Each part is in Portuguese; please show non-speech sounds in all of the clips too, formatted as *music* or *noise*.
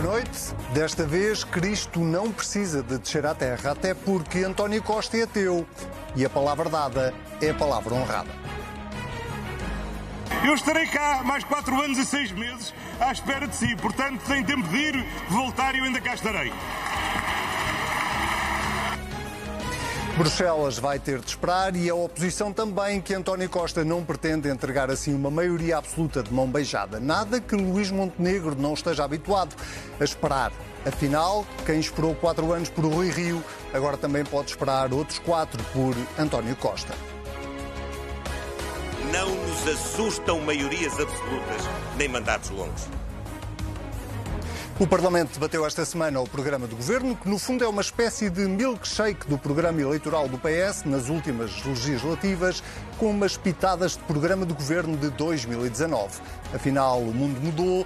boa noite. Desta vez, Cristo não precisa de descer à terra, até porque António Costa é ateu e a palavra dada é a palavra honrada. Eu estarei cá mais quatro anos e seis meses à espera de si, portanto tem tempo de ir, voltar e eu ainda cá estarei. Bruxelas vai ter de esperar e a oposição também que António Costa não pretende entregar assim uma maioria absoluta de mão beijada. Nada que Luís Montenegro não esteja habituado a esperar. Afinal, quem esperou quatro anos por Rui Rio, agora também pode esperar outros quatro por António Costa. Não nos assustam maiorias absolutas, nem mandatos longos. O Parlamento debateu esta semana o programa do governo, que no fundo é uma espécie de milkshake do programa eleitoral do PS nas últimas legislativas, com umas pitadas de programa do governo de 2019. Afinal, o mundo mudou,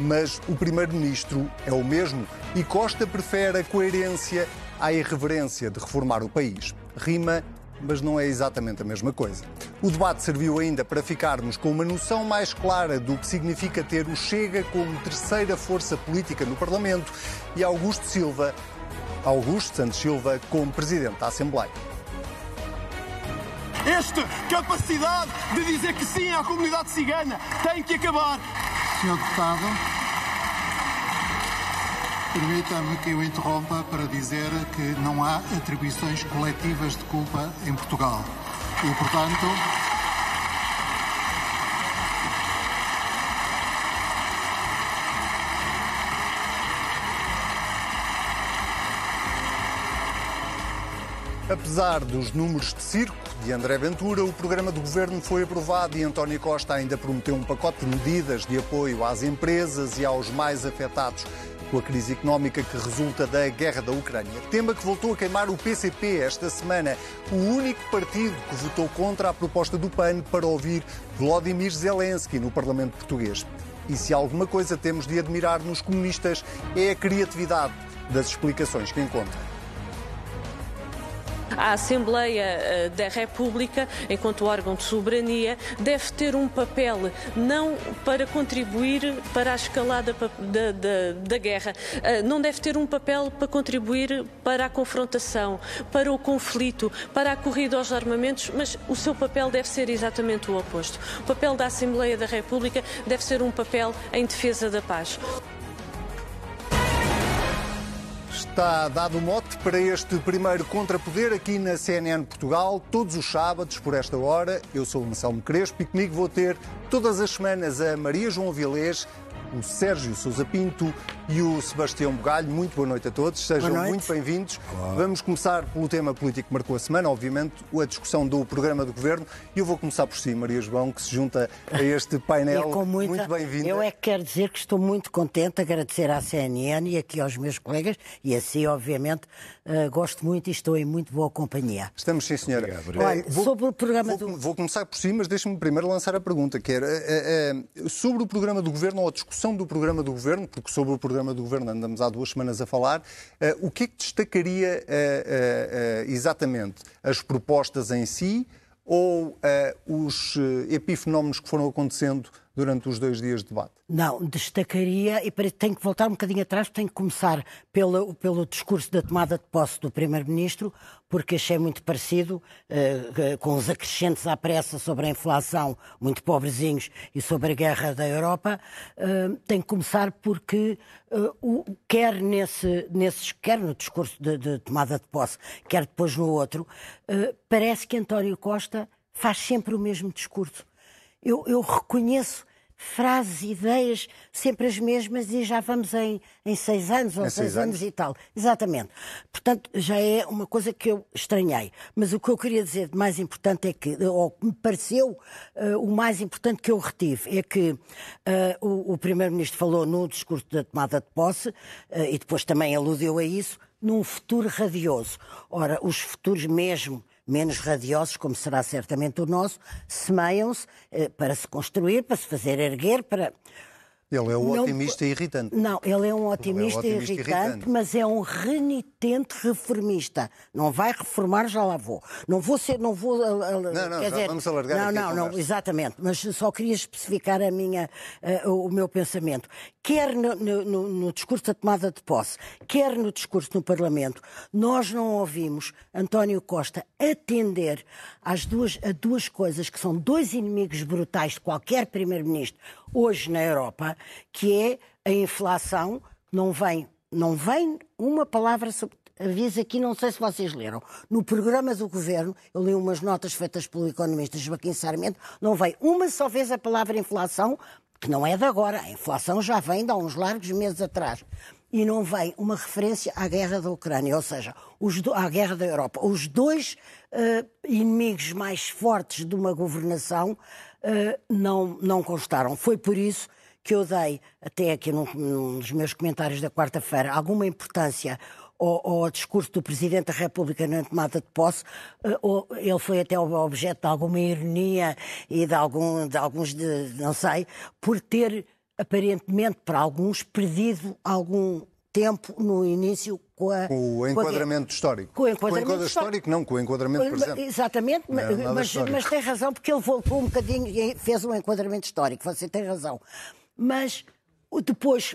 mas o primeiro-ministro é o mesmo e Costa prefere a coerência à irreverência de reformar o país. Rima mas não é exatamente a mesma coisa. O debate serviu ainda para ficarmos com uma noção mais clara do que significa ter o Chega como terceira força política no Parlamento e Augusto Silva, Augusto Santos Silva, como presidente da Assembleia. Esta capacidade de dizer que sim à comunidade cigana tem que acabar. Senhor Deputado, permita-me que eu interrompa para dizer que não há atribuições coletivas de culpa em Portugal. E, portanto. Apesar dos números de circo de André Ventura, o programa do governo foi aprovado e António Costa ainda prometeu um pacote de medidas de apoio às empresas e aos mais afetados com a crise económica que resulta da guerra da Ucrânia. Tema que voltou a queimar o PCP esta semana, o único partido que votou contra a proposta do PAN para ouvir Vladimir Zelensky no Parlamento português. E se alguma coisa temos de admirar nos comunistas é a criatividade das explicações que encontram. A Assembleia eh, da República, enquanto órgão de soberania, deve ter um papel não para contribuir para a escalada da, da, da guerra, eh, não deve ter um papel para contribuir para a confrontação, para o conflito, para a corrida aos armamentos, mas o seu papel deve ser exatamente o oposto. O papel da Assembleia da República deve ser um papel em defesa da paz. Está dado o mote para este primeiro contrapoder aqui na CNN Portugal, todos os sábados, por esta hora. Eu sou o Marcelo Crespo e comigo vou ter todas as semanas a Maria João Vilês, o Sérgio Sousa Pinto e o Sebastião Bugalho. Muito boa noite a todos, sejam muito bem-vindos. Vamos começar pelo tema político que marcou a semana, obviamente, a discussão do programa do Governo. E eu vou começar por si, Maria João, que se junta a este *laughs* painel. muita... Muito bem-vinda. Eu é que quero dizer que estou muito contente, agradecer à CNN e aqui aos meus colegas, e assim, obviamente, uh, gosto muito e estou em muito boa companhia. Estamos, sim, senhora. Obrigado, obrigado. Olha, vou, sobre o programa vou, do... Vou começar por si, mas deixe-me primeiro lançar a pergunta, que era uh, uh, sobre o programa do Governo ou a discussão do programa do Governo, porque sobre o programa do Governo andamos há duas semanas a falar, uh, o que é que destacaria uh, uh, exatamente? As propostas em si ou os epifenómenos que foram acontecendo durante os dois dias de debate? Não, destacaria, e tenho que voltar um bocadinho atrás, tenho que começar pelo, pelo discurso da tomada de posse do Primeiro-Ministro, porque achei muito parecido, uh, com os acrescentes à pressa sobre a inflação, muito pobrezinhos, e sobre a guerra da Europa. Uh, tenho que começar porque, uh, o, quer, nesse, nesse, quer no discurso de, de, tomada de posse, quer depois no outro, parece que António Costa faz sempre o mesmo discurso eu, eu reconheço frases, ideias, sempre as mesmas e já vamos em, em seis anos ou seis, seis anos. anos. e tal. Exatamente. Portanto, já é uma coisa que eu estranhei. Mas o que eu queria dizer de mais importante é que, ou me pareceu uh, o mais importante que eu retive, é que uh, o, o Primeiro-Ministro falou no discurso da tomada de posse uh, e depois também aludiu a isso, num futuro radioso. Ora, os futuros mesmo menos radiosos, como será certamente o nosso, semeiam-se eh, para se construir, para se fazer erguer, para. Ele é um Não- otimista irritante. Não, ele é um otimista, otimista irritante, irritante. mas é um renitente reformista. Não vai reformar, já lá vou. Não vou ser, não vou. Não, não, já vamos alargar Não, não, não, exatamente. Mas só queria especificar a minha, eh, o meu pensamento. Quer no, no- no- discurso da tomada de posse, quer no discurso no Parlamento, nós não ouvimos António Costa atender às duas, a duas coisas que são dois inimigos brutais de qualquer primeiro-ministro hoje na Europa, que é a inflação, não vem, não vem uma palavra sobre. Aviso aqui, não sei se vocês leram. No programa do governo, eu li umas notas feitas pelo economista Joaquim Sarmento, não vem uma só vez a palavra inflação, que não é de agora. A inflação já vem de há uns largos meses atrás. E não vem uma referência à guerra da Ucrânia, ou seja, do- à guerra da Europa. Os dois eh, inimigos mais fortes de uma governação eh, não, não constaram. Foi por isso que eu dei, até aqui dos meus comentários da quarta-feira, alguma importância ao, ao discurso do Presidente da República na tomada de posse. Eh, o- Ele foi até o- objeto de alguma ironia e de, algum, de alguns, de, não sei, por ter, aparentemente, para alguns, perdido algum tempo no início com a. O com a- enquadramento histórico. Com o enquadramento histórico, não, com o enquadramento presente. Exatamente, Não é mas, mas, mas tem razão, porque ele voltou um bocadinho e fez um enquadramento histórico, você tem razão. Mas o- depois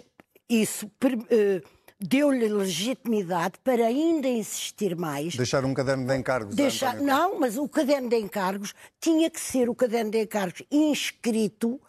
isso per- eh, deu-lhe legitimidade para ainda insistir mais. Deixar um caderno de encargos. Deixar, António não, mas o caderno de encargos tinha que ser o caderno de encargos inscrito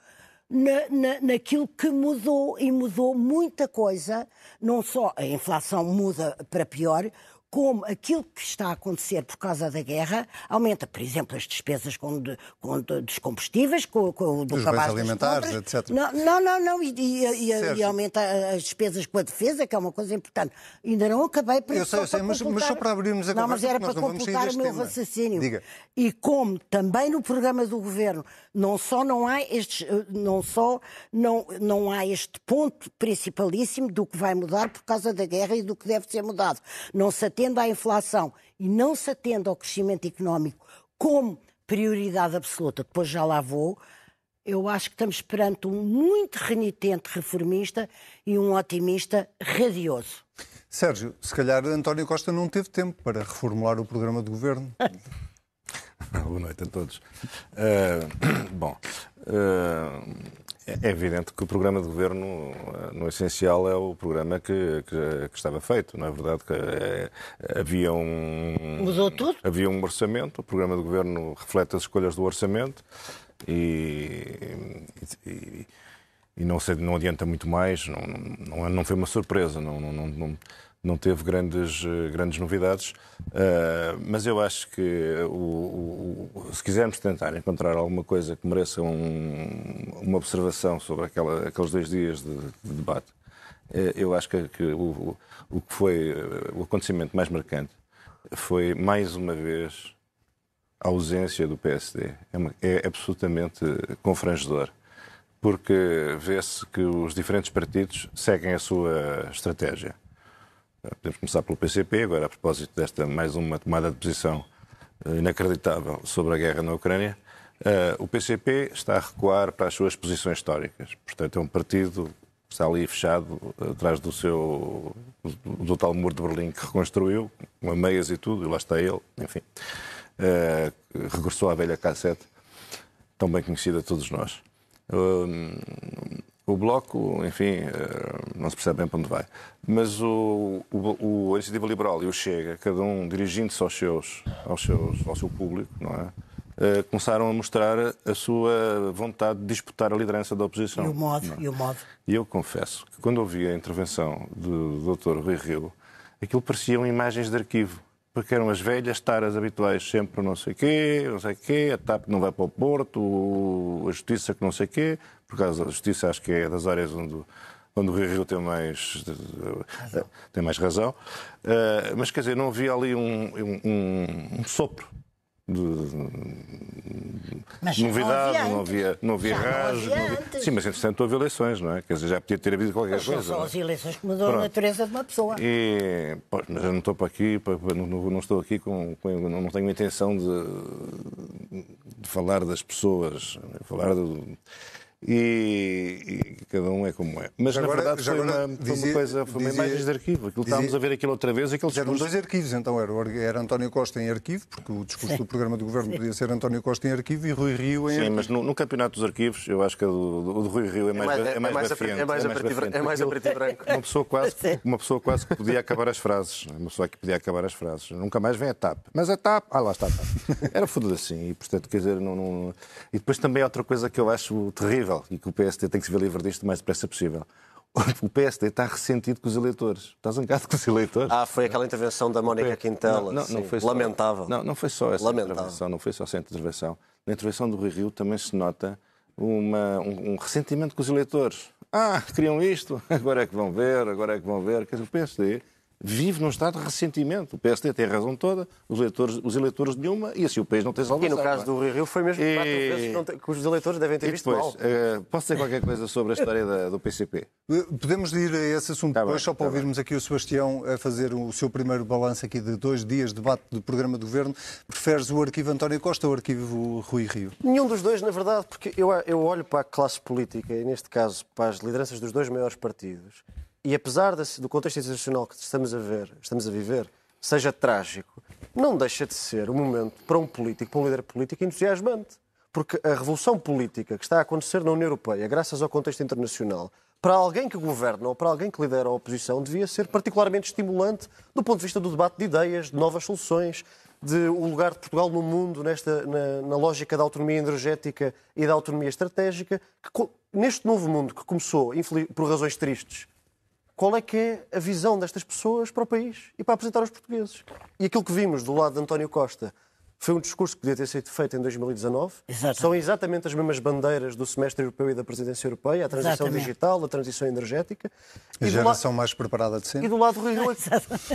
na, na, naquilo que mudou e mudou muita coisa. Não só a inflação muda para pior, como aquilo que está a acontecer por causa da guerra aumenta, por exemplo, as despesas com, de- com de- dos combustíveis, com, com do cabaz bens alimentares, compras. etc. Não, não, não, não, e, e- e- aumenta as despesas com a defesa, que é uma coisa importante. Ainda não acabei para Eu sei, eu sei, mas- mas só para abrirmos a Não, mas conversa, era para completar o meu tema. raciocínio. Diga. E como também no programa do governo não só não há estes, eh, não só não, não há este ponto principalíssimo do que vai mudar por causa da guerra e do que deve ser mudado. Não se atende à inflação e não se atende ao crescimento económico como prioridade absoluta. Depois já lá vou. Eu acho que estamos perante um muito renitente reformista e um otimista radioso. Sérgio, se calhar António Costa não teve tempo para reformular o programa de governo. *laughs* Boa noite a todos. Eh, *coughs* bom, eh, é evidente que o programa de governo, eh, no essencial, é o programa que, que- que estava feito. Na verdade, que, eh, havia um. Mudou tudo? Havia um orçamento, o programa de governo reflete as escolhas do orçamento e. e- e não, sei, não adianta muito mais, não, não, não foi uma surpresa, não, não, não, não teve grandes, eh, grandes novidades, eh, mas eu acho que o- o- se quisermos tentar encontrar alguma coisa que mereça um- uma observação sobre aquela, aqueles dois dias de, de debate, eh, eu acho que, que o, o que foi o acontecimento mais marcante foi, mais uma vez, a ausência do PSD. É, uma- é absolutamente confrangedor porque vê-se que os diferentes partidos seguem a sua estratégia. Eh, Podemos começar pelo PCP, agora a propósito desta mais uma tomada de posição eh, inacreditável sobre a guerra na Ucrânia. Eh, O PCP está a recuar para as suas posições históricas. Portanto, é um partido que está ali fechado atrás do seu do, tal muro de Berlim que reconstruiu, com meias e tudo, e lá está ele, enfim. Regressou à velha cassete, tão bem conhecida a todos nós. O Bloco, enfim, eh, não se percebe bem para onde vai. Mas o, o, o Iniciativa Liberal e o Chega, cada um dirigindo-se aos seus, aos seus, ao seu público, não é? Eh, começaram a mostrar a sua vontade de disputar a liderança da oposição. E o modo, não é? e o modo. E eu confesso que quando ouvi a intervenção do Dr. Rui Rio, aquilo pareciam imagens de arquivo. Porque eram as velhas taras habituais, sempre não sei quê, não sei quê, a TAP não vai para o Porto, a Justiça que não sei quê, por causa da Justiça acho que é das áreas onde, onde o Rui Rio tem mais, tem mais razão. Eh, mas quer dizer, não havia ali um, um- um- sopro de, Mas novidade, não havia, não havia antes. Sim, mas entretanto houve eleições, não é? Quer dizer, já podia ter havido qualquer Mas são coisa. só não é? as eleições que mudam a Pronto. natureza de uma pessoa. E, pois, mas eu não estou para aqui, para- não, não estou aqui com, com- não tenho a intenção de, de falar das pessoas, falar do, e, e cada um é como é. Mas Já na agora- verdade foi, agora uma, foi dizia- uma coisa, foi uma dizia- imagem de arquivo. Aquilo, dizia- estávamos a ver aquilo outra vez, aquele Eram dois arquivos, então era, o era António Costa em arquivo, porque o discurso do programa do governo podia ser António Costa em arquivo e Rui Rio em Sim, arquivo. mas no, no campeonato dos arquivos, eu acho que a do, do, Rui Rio é mais, é é mais, é mais a preto e é e branco. Uma pessoa, quase, uma pessoa quase que podia acabar as frases. Uma pessoa que podia acabar as frases. Nunca mais vem a TAP. Mas a TAP, ah lá está a TAP. Era fudido assim. E, portanto, quer dizer, não, não- E depois também outra coisa que eu acho terrível e que o PSD tem que se ver livre disto o mais depressa possível. *laughs* O PSD está ressentido com os eleitores. Está zangado com os eleitores. Ah, foi aquela intervenção da Mónica Quintela. Não, não, não foi só- Lamentável. Não, não foi só essa Lamentável. intervenção, não foi só essa intervenção. Na intervenção do Rui Rio também se nota uma- um, um ressentimento com os eleitores. Ah, queriam isto, *laughs* agora é que vão ver, agora é que vão ver. Quer dizer, o PSD vive num estado de ressentimento. O PSD tem a razão toda, os eleitores, os eleitores nenhuma, e assim o país não tem E salvação. no caso não do Rio Rio foi mesmo E- quatro vezes que os eleitores devem é? ter E visto depois, mal. eh, posso dizer qualquer coisa sobre a história da- do PCP? Podemos ir a esse assunto Tá depois, bem, só para tá ouvirmos aqui o Sebastião a fazer o seu primeiro balanço aqui de dois dias de debate do programa do Governo. Preferes o arquivo António Costa ou o arquivo Rui Rio? Nenhum dos dois, na verdade, porque eu, eu olho para a classe política, e neste caso para as lideranças dos dois maiores partidos, e apesar do contexto internacional que estamos a ver, estamos a viver, seja trágico, não deixa de ser um momento para um político, para um líder político entusiasmante. Porque a revolução política que está a acontecer na União Europeia, graças ao contexto internacional, para alguém que governa ou para alguém que lidera a oposição, devia ser particularmente estimulante do ponto de vista do debate de ideias, de novas soluções, de o lugar de Portugal no mundo, nesta, na, na lógica da autonomia energética e da autonomia estratégica, que neste novo mundo que começou, por razões tristes, qual é que é a visão destas pessoas para o país e para apresentar aos portugueses. E aquilo que vimos do lado de António Costa foi um discurso que podia ter sido feito em 2019. Exatamente. São exatamente as mesmas bandeiras do semestre europeu e da presidência europeia, a transição Exatamente. digital, a transição energética. A E geração mais preparada de e sempre. do lado do Rui Rio,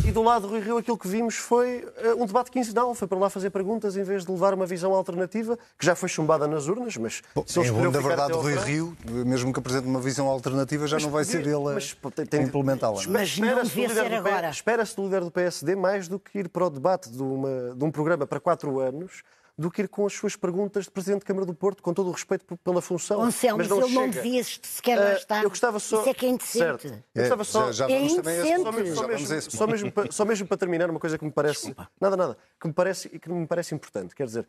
e do lado *laughs* do Rui Rio aquilo que vimos foi eh, um debate quinzenal, foi para lá fazer perguntas em vez de levar uma visão alternativa, que já foi chumbada nas urnas, mas se ele Em bom da verdade, Rui Rio, mesmo que apresente uma visão alternativa, já não vai ser ele a, Mas, a tem- implementá-la. não é? Mas não Espera-se do devia líder ser agora. Espera-se do líder do PSD mais do que ir para o debate de, uma- de um programa para quatro anos, do que ir com as suas perguntas de Presidente da Câmara do Porto, com todo o respeito pela função. Anselmo, mas mas ele não chega. devia sequer lá Ah, estar. Eu gostava só... Isso é que é indecente. Certo. Eu É, gostava só... já, já É indecente. Só mesmo, só, mesmo, só, para, só mesmo para terminar, uma coisa que me parece. Nada, nada. Que me parece, e que me parece importante. Quer dizer,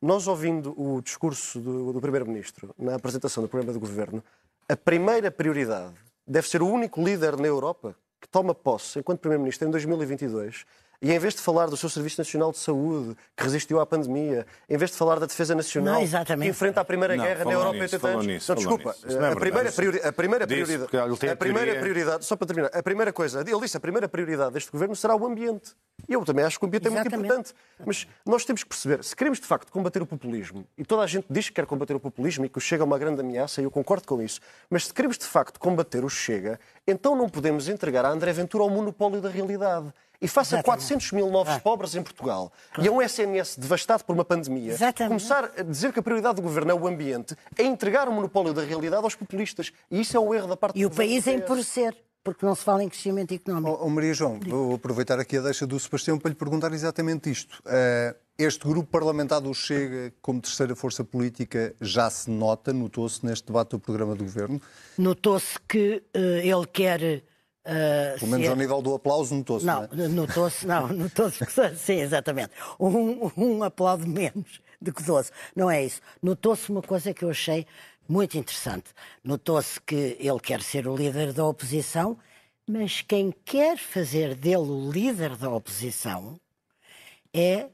nós ouvindo o discurso do, do Primeiro-Ministro na apresentação do programa do Governo, a primeira prioridade deve ser o único líder na Europa que toma posse enquanto Primeiro-Ministro em 2022 e em vez de falar do seu Serviço Nacional de Saúde, que resistiu à pandemia, em vez de falar da Defesa Nacional, Não, exatamente. que enfrenta a Primeira Não, Guerra na Europa em nisso, 80 falou anos. nisso, não, desculpa, nisso. Não é a primeira, priori- a primeira prioridade, a primeira teoria- prioridade, só para terminar, a primeira coisa, ele disse, a primeira prioridade deste governo será o ambiente. E eu também acho que o ambiente é muito Exatamente. importante. Mas nós temos que perceber, se queremos de facto combater o populismo, e toda a gente diz que quer combater o populismo e que o Chega é uma grande ameaça, e eu concordo com isso, mas se queremos de facto combater o Chega, então não podemos entregar a André Ventura ao monopólio da realidade. E face a Exatamente. 400 mil novos Ah. pobres em Portugal e a um SNS devastado por uma pandemia, Exatamente. começar a dizer que a prioridade do governo é o ambiente, é entregar o monopólio da realidade aos populistas. E isso é um erro da parte E do o país PS. empobrecer, porque não se fala em crescimento económico. Oh, oh, Maria João, vou aproveitar aqui a deixa do Sebastião para lhe perguntar exatamente isto. Eh, este grupo parlamentar do Chega, como terceira força política, já se nota, notou-se neste debate do programa do Governo? Notou-se que eh, ele quer. Eh, Pelo menos ao nível do aplauso, notou-se. Não, Não, é? notou-se, não, *laughs* notou-se que sim, exatamente. Um, um aplaude menos do que 12. Não é isso. Notou-se uma coisa que eu achei muito interessante. Notou-se que ele quer ser o líder da oposição, mas quem quer fazer dele o líder da oposição é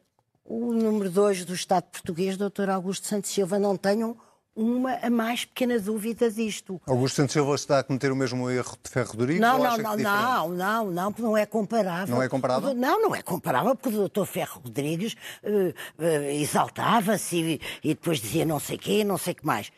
o número 2 do Estado português, Dr. Augusto Santos Silva. Não tenham uma a mais pequena dúvida disto. Augusto Santos Silva está a cometer o mesmo erro de Ferro Rodrigues? Não, não, não, diferente? não, não, não, porque não é comparável. Não é comparável? Não, não é comparável, porque o Dr. Ferro Rodrigues eh, eh, exaltava-se e, e depois dizia não sei quê, não sei o que mais.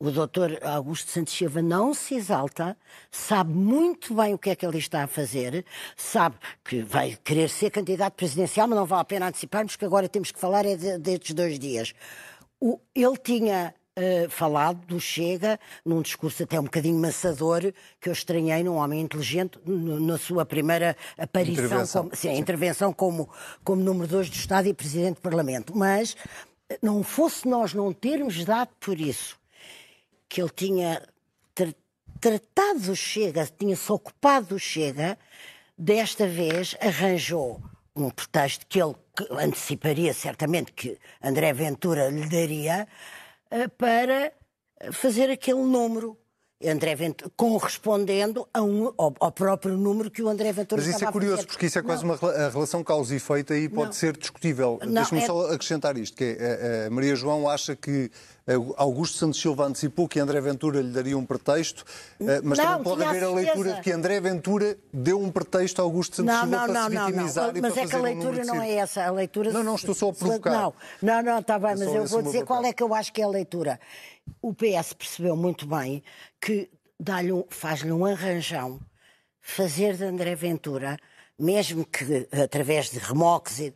O Dr. Augusto Santos Silva não se exalta, sabe muito bem o que é que ele está a fazer, sabe que vai querer ser candidato presidencial, mas não vale a pena anteciparmos, que agora temos que falar é de- destes dois dias. O- ele tinha eh, falado do Chega, num discurso até um bocadinho maçador, que eu estranhei num homem inteligente, na sua primeira aparição, Intervenção. como, sim, intervenção como, como número dois do Estado e Presidente do Parlamento. Mas, eh, não fosse nós não termos dado por isso, que ele tinha tra tratado o Chega, tinha-se ocupado o Chega, desta vez arranjou um pretexto que ele anteciparia certamente que André Ventura lhe daria para fazer aquele número André Ventura, correspondendo a um, ao, ao, próprio número que o André Ventura Mas isso é curioso, porque isso é quase não. uma a relação causa e efeito aí pode não. ser discutível. Deixa-me é... só acrescentar isto, que é, a Maria João acha que Augusto Santos Silva antecipou que André Ventura lhe daria um pretexto, eh, mas não, também pode haver a, leitura de que André Ventura deu um pretexto a Augusto Santos não, Silva não, para não, se vitimizar não, Mas é que a leitura um não é essa. A leitura... Não, não, estou só a provocar. Não, não, não está bem, mas eu vou dizer qual é que eu acho que é a leitura. O PS percebeu muito bem que um, faz-lhe um arranjão fazer de André Ventura, mesmo que através de remoques,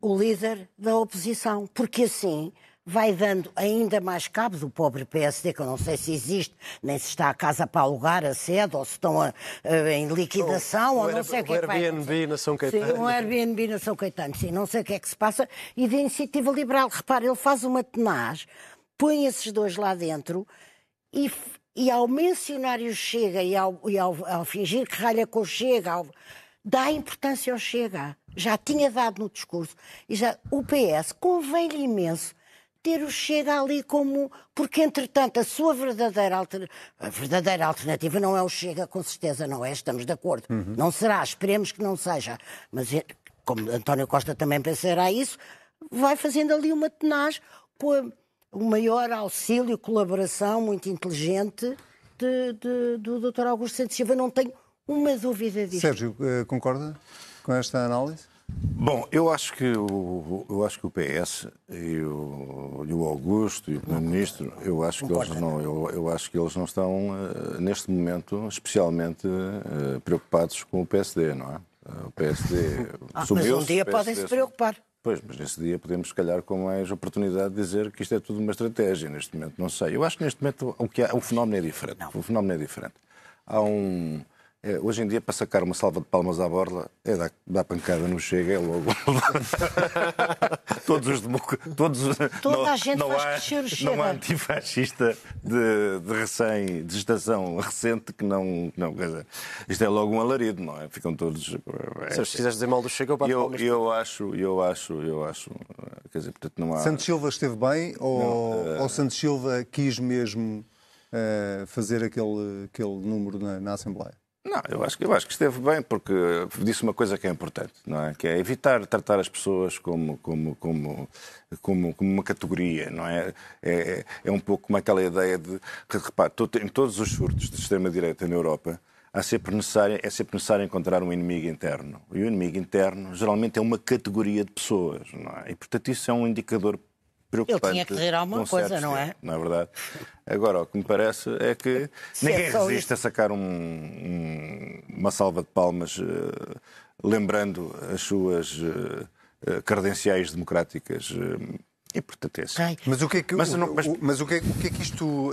o líder da oposição, porque assim vai dando ainda mais cabo do pobre PSD, que eu não sei se existe, nem se está a casa para alugar a sede, ou se estão a, a, em liquidação, ou, ou não sei o que é que vai Airbnb na São Caetano. Sim, um Airbnb na São Caetano, sim, não sei o que é que se passa. E da iniciativa liberal, repare, ele faz uma tenaz, põe esses dois lá dentro e e ao mencionar o Chega e ao, e ao, ao fingir que ralha com o Chega, ao, dá importância ao Chega. Já tinha dado no discurso. E já, o PS convém-lhe imenso ter o Chega ali como. Porque, entretanto, a sua verdadeira, alter... a verdadeira alternativa não é o Chega, com certeza não é, estamos de acordo. Uhum. Não será, esperemos que não seja. Mas, é, como António Costa também pensará isso, vai fazendo ali uma tenaz com a o maior auxílio, colaboração muito inteligente de, de, do Dr. Augusto Santos Silva. Não tenho uma dúvida disso. Sérgio, eh, concorda com esta análise? Bom, eu acho que o, eu acho que o PS e o, e o Augusto e o Primeiro-Ministro, eu acho que eles não, eu, eu, acho que eles não estão uh, neste momento especialmente uh, preocupados com o PSD, não é? Uh, o PSD *laughs* ah, Mas um dia podem se preocupar. Pois, mas nesse dia podemos, se calhar, com mais oportunidade, dizer que isto é tudo uma estratégia neste momento. Não sei. Eu acho que neste momento o, que há, o fenómeno é diferente. Não. O fenómeno é diferente. Há um, hoje em dia, para sacar uma salva de palmas à borla, é dar, dar pancada no chega, é logo. *laughs* todos os todos Toda não, a gente não há, o Não há antifascista de, de recém, de gestação recente que não. não quer dizer, isto é logo um alarido, não é? Ficam todos. É, Se quiseres dizer mal do chega, eu bato eu, eu acho, eu acho, eu acho. Quer dizer, portanto, não há. Santos Silva esteve bem ou, não, uh... ou Santos Silva quis mesmo uh, fazer aquele, aquele número na, na Assembleia? Não, eu acho, eu acho que esteve bem, porque disse uma coisa que é importante, não é? Que é evitar tratar as pessoas como, como, como, como, como uma categoria, não é? é? É um pouco como aquela ideia de repare, em todos os surtos de extrema-direita na Europa, há sempre necessário, é sempre necessário encontrar um inimigo interno. E o inimigo interno geralmente é uma categoria de pessoas, não é? E, portanto, isso é um indicador preocupante. Ele tinha que dizer alguma coisa, não é? Não é verdade? Agora, o que me parece é que *laughs* Se ninguém é resiste isso. a sacar um, um, uma salva de palmas uh, lembrando as suas uh, credenciais democráticas. Uh, e, portanto, é assim. Mas o que é que, mas, não, mas... mas o que, é, o que é que isto. Uh,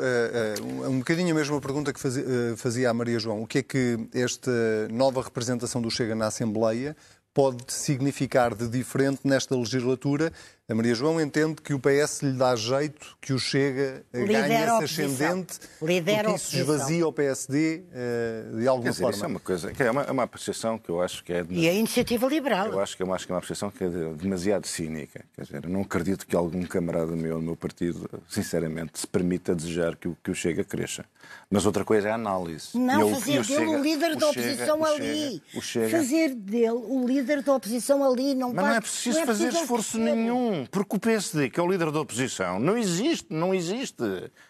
uh, um bocadinho a mesma pergunta que fazia, uh, fazia a Maria João. O que é que esta nova representação do Chega na Assembleia pode significar de diferente nesta legislatura a Maria João entende que o PS lhe dá jeito que o Chega ganhe esse ascendente Lidera porque isso esvazia o PSD uh, eh, de alguma dizer, forma. Isso é uma coisa, é uma, é uma apreciação que eu acho que é... E a iniciativa liberal. Eu acho que é uma, acho que é uma apreciação que é demasiado cínica. Quer dizer, eu não acredito que algum camarada meu no meu partido, sinceramente, se permita desejar que o, que o Chega cresça. Mas outra coisa é a análise. Não, eu, fazer dele o líder da oposição ali. Fazer dele o líder da oposição ali. Não Mas não é preciso não é fazer esforço nenhum porque o PSD, que é o líder da oposição, não existe, não existe.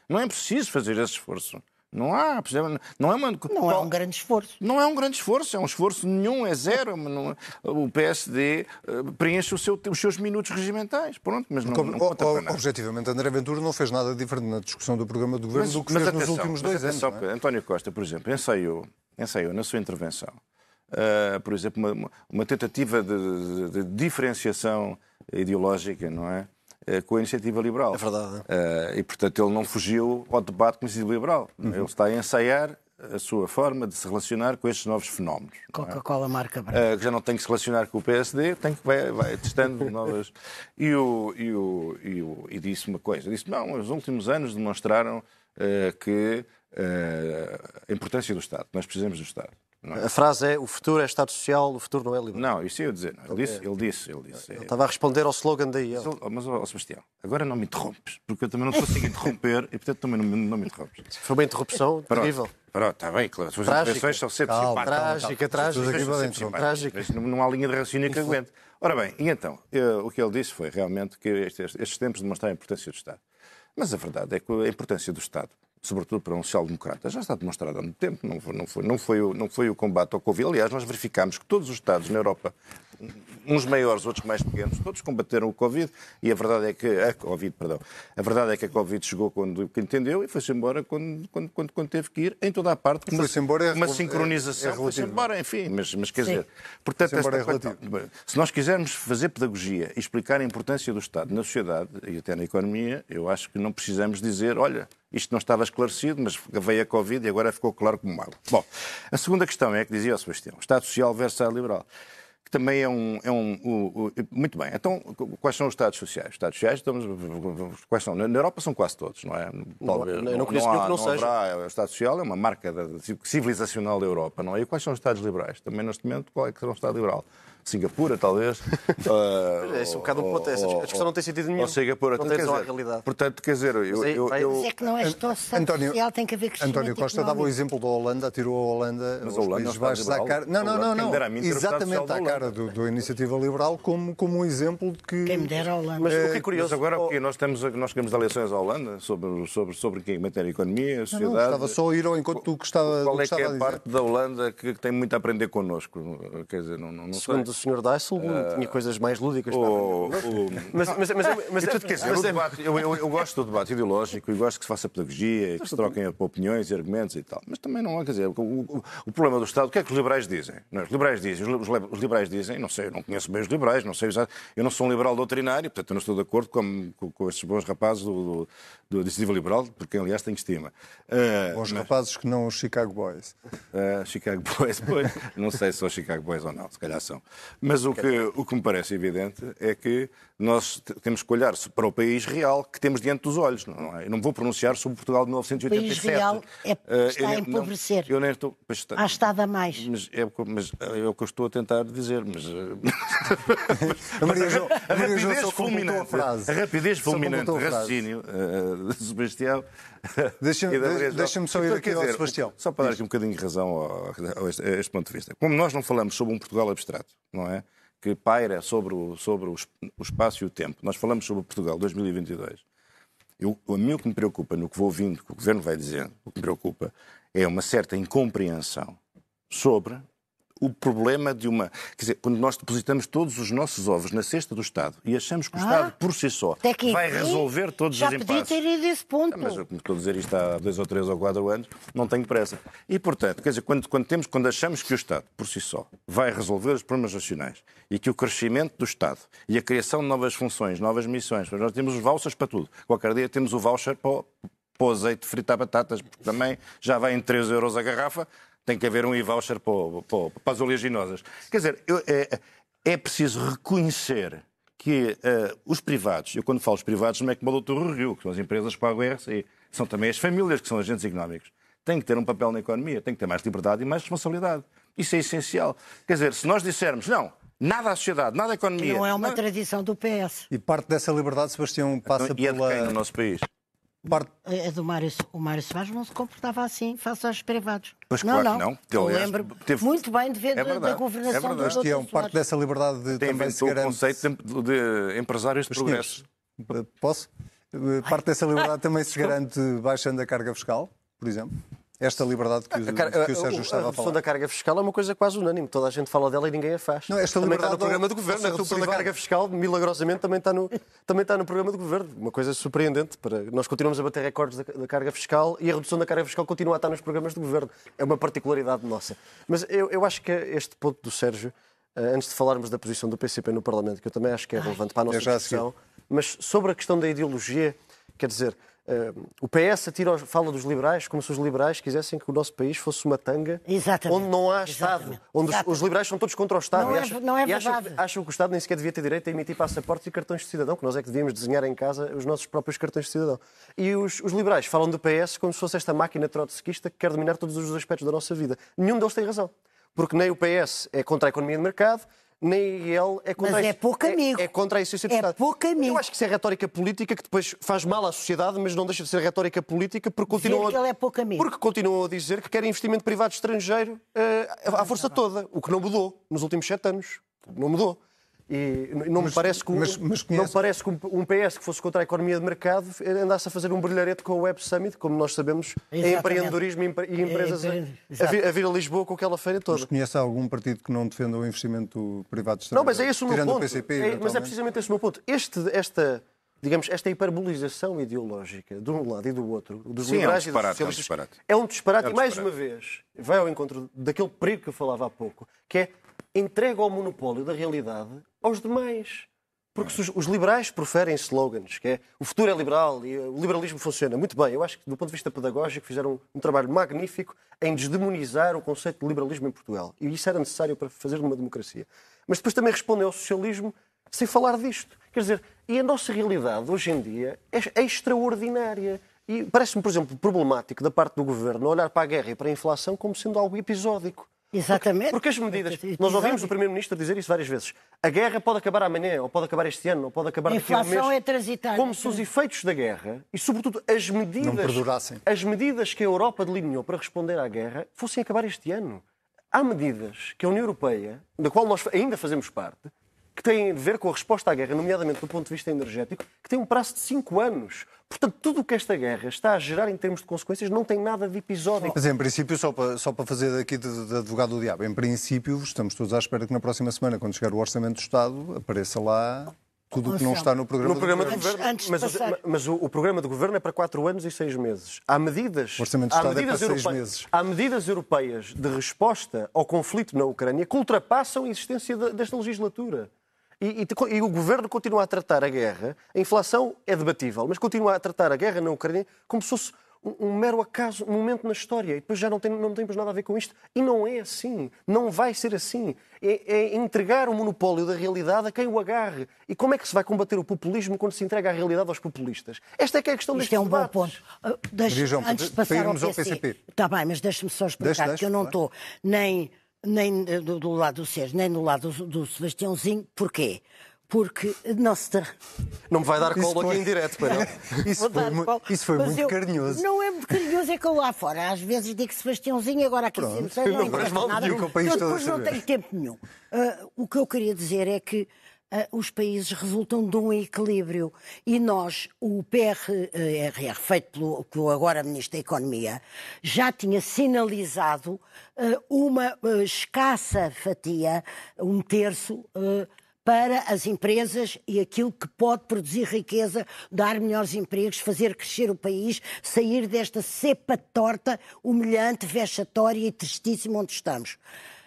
Não é preciso fazer esse esforço. Não há, não é uma... Não é um grande esforço. Não é um grande esforço, é um esforço nenhum, é zero. Não... O PSD eh, preenche seu, os seus minutos regimentais, pronto, mas não, Como, não conta o, nada. Objetivamente, André Ventura não fez nada diferente na discussão do programa do Governo mas, do que fez atenção, nos últimos dois anos. É? António Costa, por exemplo, ensaiou, ensaiou na sua intervenção, uh, por exemplo, uma, uma tentativa de, de, de diferenciação ideológica, não é? Eh, com a iniciativa liberal. É verdade. Uh, e, portanto, ele não fugiu ao debate com a iniciativa liberal. Uhum. Ele está a ensaiar a sua forma de se relacionar com estes novos fenómenos. é? Coca-Cola marca branca. Uh, que já não tem que se relacionar com o PSD, tem que vai, vai testando *laughs* novas. E, o, e, o, e, o, e disse uma coisa: disse, não, os últimos anos demonstraram uh, que uh, a importância do Estado, nós precisamos do Estado. É? A frase é: o futuro é Estado Social, o futuro não é liberal. Não, isso eu ia dizer. não. Ele disse, ele disse, ele disse. Ele estava a responder ao slogan da IEL. Mas, ó, ó, Sebastião, agora não me interrompes, porque eu também não consigo interromper e, portanto, também não, me- não me interrompes. *laughs* Foi uma interrupção terrível. Pronto, está bem, claro. As suas intervenções são sempre Calma, simpáticas. Trágica, trágica. Trágica. Mas Não, há linha de raciocínio que aguente. Ora bem, e então, eh, o que ele disse foi realmente que estes, estes tempos demonstraram a importância do Estado. Mas a verdade é que a importância do Estado, sobretudo para um social-democrata, já está demonstrada há muito tempo. Não foi, não, foi, não, foi não foi o combate ao Covid. Aliás, nós verificámos que todos os Estados na Europa, uns maiores, outros mais pequenos, todos combateram o Covid e a verdade é que a Covid, perdão, a verdade é que a Covid chegou quando entendeu e foi-se embora quando, quando, quando, quando teve que ir em toda a parte. com uma- Foi-se embora é uma rel- sincronização. é- é foi-se embora, enfim, mas, mas quer dizer, portanto, esta é se nós quisermos fazer pedagogia e explicar a importância do Estado na sociedade e até na economia, eu acho que não precisamos dizer, olha, isto não estava esclarecido, mas veio a Covid e agora ficou claro como água. Bom, a segunda questão é que dizia o Sebastião, Estado Social versus Estado Liberal. Que também é um. É um o- o- muito bem. Então, quais são os Estados sociais? Os Estados sociais, estamos, quais são? Na Europa são quase todos, não é? Talvez, eu não conheço nenhum que não seja. haverá o Estado Social é uma marca da civilizacional da Europa, não é? E quais são os Estados liberais? Também neste momento, qual é que será o Estado liberal? Singapura, talvez. *laughs* uh, É isso, um bocado um ponto. Essa discussão não tem sentido nenhum. Ou Singapura, Não tem dizer, a realidade. Portanto, quer dizer, eu, Mas eu- vai- eu- Mas é que não é António- social, tem que haver crescimento António Costa dava o exemplo da Holanda, tirou a Holanda, Mas os a Holanda é Países Baixos à cara. Não, não, não, não. Exatamente à da cara do, do Iniciativa Liberal como, como um exemplo de que. Quem me dera a Holanda. Mas o que é Mas curioso. agora oh, o quê? Nós, temos, nós queremos dar lições à Holanda sobre, sobre, sobre quem matéria economia, a Não, sociedade. não, estava só a ir ao encontro do que estava, Qual é que é a parte da Holanda que, tem muito a aprender connosco? Quer dizer, não, não, não sei. Segundo o Sr. Dijsselbloem, tinha coisas mais lúdicas. para O- Mas, mas, eu, gosto do debate ideológico e gosto que se faça pedagogia e que se troquem opiniões e argumentos e tal. Mas também não há, quer dizer, o, o- o problema do Estado, o que é que os liberais dizem? Não é? Os liberais dizem, os, li- os liberais dizem, não sei, eu não conheço bem os liberais, não sei usar, eu não sou um liberal doutrinário, portanto eu não estou de acordo com, com, com estes bons rapazes do, do, do Iniciativa Liberal, porque aliás tenho estima. Ah, Bons mas- rapazes que não os Chicago Boys. Uh, Chicago Boys, pois, não sei se são Chicago Boys ou não, se calhar são. Mas o que, o que me parece evidente é que nós te- temos que olhar para o país real que temos diante dos olhos. Não é? Eu não vou pronunciar sobre Portugal de 1987. país real é- Uh, está eu a nem- não, empobrecer. eu nem estou. pois está- Há Estado a mais. mas é, o que- mas é o que eu estou a tentar dizer. Mas, *laughs* uh, *laughs* A Maria João- a Maria só completou a fulminante, frase. a rapidez fulminante raciocínio uh, de Sebastião. *laughs* Deixa-me- deixa-me só ir Então, aqui quer ao Sebastião. Só para dar aqui um bocadinho de razão ao- a este, a este ponto de vista. Como nós não falamos sobre um Portugal abstrato, não é? Que paira sobre, o, sobre o, o espaço e o tempo. Nós falamos sobre Portugal 2022. Eu, a mim o que me preocupa no que vou ouvindo, que o Governo vai dizendo, o que me preocupa é uma certa incompreensão sobre o problema de uma... Quer dizer, quando nós depositamos todos os nossos ovos na cesta do Estado e achamos que o Ah, Estado, por si só, vai resolver todos já os podia impasses... ter ido esse ponto. Mas eu, como estou a dizer isto há dois ou três ou quatro anos, não tenho pressa. E, portanto, quer dizer, quando, quando, temos, quando achamos que o Estado, por si só, vai resolver os problemas nacionais e que o crescimento do Estado e a criação de novas funções, novas missões, nós temos os vouchers para tudo. Qualquer dia temos o voucher para o, para o azeite fritar batatas, porque também já vai em 3 euros a garrafa, tem que haver um e-voucher para, para, as oleaginosas. Quer dizer, eu- é, é preciso reconhecer que eh, os privados, eu quando falo os privados não é como o Dr. Rui Rio, que são as empresas que pagam o RCI, são também as famílias que são agentes económicos. Têm que ter um papel na economia, têm que ter mais liberdade e mais responsabilidade. Isso é essencial. Quer dizer, se nós dissermos, não, nada à sociedade, nada à economia. Não é uma não- tradição do PS. E parte dessa liberdade, Sebastião, passa e é de quem no pela. nosso país? Parte... A do Mário, o Mário Soares não se comportava assim face aos privados. Pois não, claro não. que não. Eu Aliás, lembro teve- muito bem de ver É da- da, verdade, é governação verdade. do Acho que é um Dr. parte dessa liberdade de Tem também se inventou o garante. conceito de, de empresários de progresso. Posso? Parte dessa liberdade *laughs* também se garante baixando a carga fiscal, por exemplo? Esta liberdade que, o- que o Sérgio a estava a redução falar. da carga fiscal é uma coisa quase unânime. Toda a gente fala dela e ninguém a faz. Não, esta também está liberdade no programa do ao- governo. A redução da carga fiscal, milagrosamente, também está, no, *laughs* também está no programa do governo. Uma coisa surpreendente. Para... Nós continuamos a bater recordes da, da carga fiscal e a redução da carga fiscal continua a estar nos programas do governo. É uma particularidade nossa. Mas eu, eu acho que este ponto do Sérgio, eh, antes de falarmos da posição do PCP no Parlamento, que eu também acho que é relevante para a nossa é discussão, mas sobre a questão da ideologia, quer dizer, eh, o PS atira, fala dos liberais como se os liberais quisessem que o nosso país fosse uma tanga Exatamente. onde não há Estado, Exatamente. onde os, os liberais são todos contra o Estado Não e, é- não é e acham, verdade. que- acham que o Estado nem sequer devia ter direito a emitir passaportes e cartões de cidadão, que nós é que devíamos desenhar em casa os nossos próprios cartões de cidadão. E os, os liberais falam do PS como se fosse esta máquina trotskista que quer dominar todos os aspectos da nossa vida. Nenhum deles tem razão. Porque nem o PS é contra a economia de mercado, nem ele é contra Mas a- é pouco amigo. É, contra a essência do É Estado. pouco amigo. Eu acho que isso é retórica política que depois faz mal à sociedade, mas não deixa de ser retórica política porque continuam, que ele é pouco amigo. porque continuam a dizer que querem investimento privado estrangeiro eh, à força toda, o que não mudou nos últimos sete anos. Não mudou. E não me parece que, um- mas- mas não parece que um PS que fosse contra a economia de mercado andasse a fazer um brilharete com o Web Summit, como nós sabemos, em Exatamente. empreendedorismo e e empresas a, empre- a vir, a vir a Lisboa com aquela feira toda. Mas conhece algum partido que não defenda o investimento privado Não, estrangeiro? mas é esse o meu Tirando ponto. o PCP, É- mas é precisamente esse o meu ponto. Este, esta, digamos, esta hiperbolização ideológica de um lado e do outro, dos Sim, é um liberais e dos disparate, é um disparate. é um disparate. É um e mais disparate. uma vez, vai ao encontro daquele perigo que eu falava há pouco, que é entrega ao monopólio da realidade aos demais. Porque se os, os liberais proferem slogans, que é o futuro é liberal e o liberalismo funciona muito bem, eu acho que do ponto de vista pedagógico fizeram um, um trabalho magnífico em desdemonizar o conceito de liberalismo em Portugal. E isso era necessário para fazer uma democracia. Mas depois também respondem ao socialismo sem falar disto. Quer dizer, e a nossa realidade hoje em dia é, é extraordinária. E parece-me, por exemplo, problemático da parte do governo olhar para a guerra e para a inflação como sendo algo episódico. Exatamente. Porque as medidas. Nós ouvimos o Primeiro-Ministro dizer isso várias vezes. A guerra pode acabar amanhã, ou pode acabar este ano, ou pode acabar daqui a um inflação mês. é transitária. Como se os efeitos da guerra e, sobretudo, as medidas. perdurassem. As medidas que a Europa delineou para responder à guerra fossem acabar este ano. Há medidas que a União Europeia, da qual nós ainda fazemos parte, que têm a ver com a resposta à guerra, nomeadamente do ponto de vista energético, que tem um prazo de cinco anos. Portanto, tudo o que esta guerra está a gerar em termos de consequências não tem nada de episódico. Mas em princípio, só para, só para fazer aqui de, de advogado do diabo, em princípio estamos todos à espera que na próxima semana, quando chegar o Orçamento do Estado, apareça lá tudo o que não está no programa, No programa do de governo. antes de mas, passar- mas o, o programa de governo é para quatro anos e seis meses. Há medidas, O Orçamento de há Estado é para seis europeias- meses. Há medidas europeias de resposta ao conflito na Ucrânia que ultrapassam a existência desta legislatura. E, e- e o governo continua a tratar a guerra, a inflação é debatível, mas continua a tratar a guerra na Ucrânia como se fosse um, um mero acaso, um momento na história, e depois já não, tem, não temos nada a ver com isto. E não é assim, não vai ser assim. É, é entregar o monopólio da realidade a quem o agarre. E como é que se vai combater o populismo quando se entrega a realidade aos populistas? Esta é que é a questão Isto é um bom debates. ponto. Uh, deixa- Maria João, antes de passar ao irmos ao PC. PCP. Está bem, mas deixe-me só explicar Deixa, que deixa, eu não claro. estou nem, nem eh, do, do lado do Sérgio, nem do lado do, do Sebastiãozinho. Porquê? Porque não se tra... Não me vai dar colo foi- aqui em direto, para não. *laughs* Isso foi, mu- isso foi Mas muito eu- carinhoso. Não é muito carinhoso, é que eu lá fora às vezes digo Sebastiãozinho, agora aqui Pronto. sempre não, Não mal nada. nenhum, que o país eu depois não tenho tempo nenhum. Ah, o que eu queria dizer é que os países resultam de um equilíbrio e nós, o PRR, feito pelo, pelo agora Ministro da Economia, já tinha sinalizado ah, uma ah, escassa fatia, um terço, ah, para as empresas e aquilo que pode produzir riqueza, dar melhores empregos, fazer crescer o país, sair desta cepa torta, humilhante, vexatória e tristíssima onde estamos.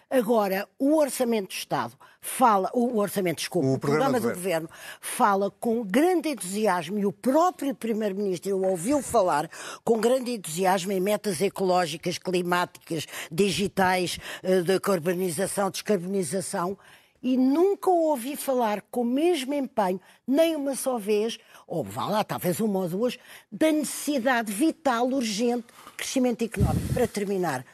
Agora, o Orçamento do Estado fala, o Orçamento, desculpa, O o, programa programa, de do Governo fala com grande entusiasmo e o próprio Primeiro-Ministro ouviu falar com grande entusiasmo em metas ecológicas, climáticas, digitais, eh, de carbonização, descarbonização e nunca ouvi falar com o mesmo empenho, nem uma só vez, ou vá lá, talvez uma ou duas, da necessidade vital, urgente, de crescimento económico. Para terminar,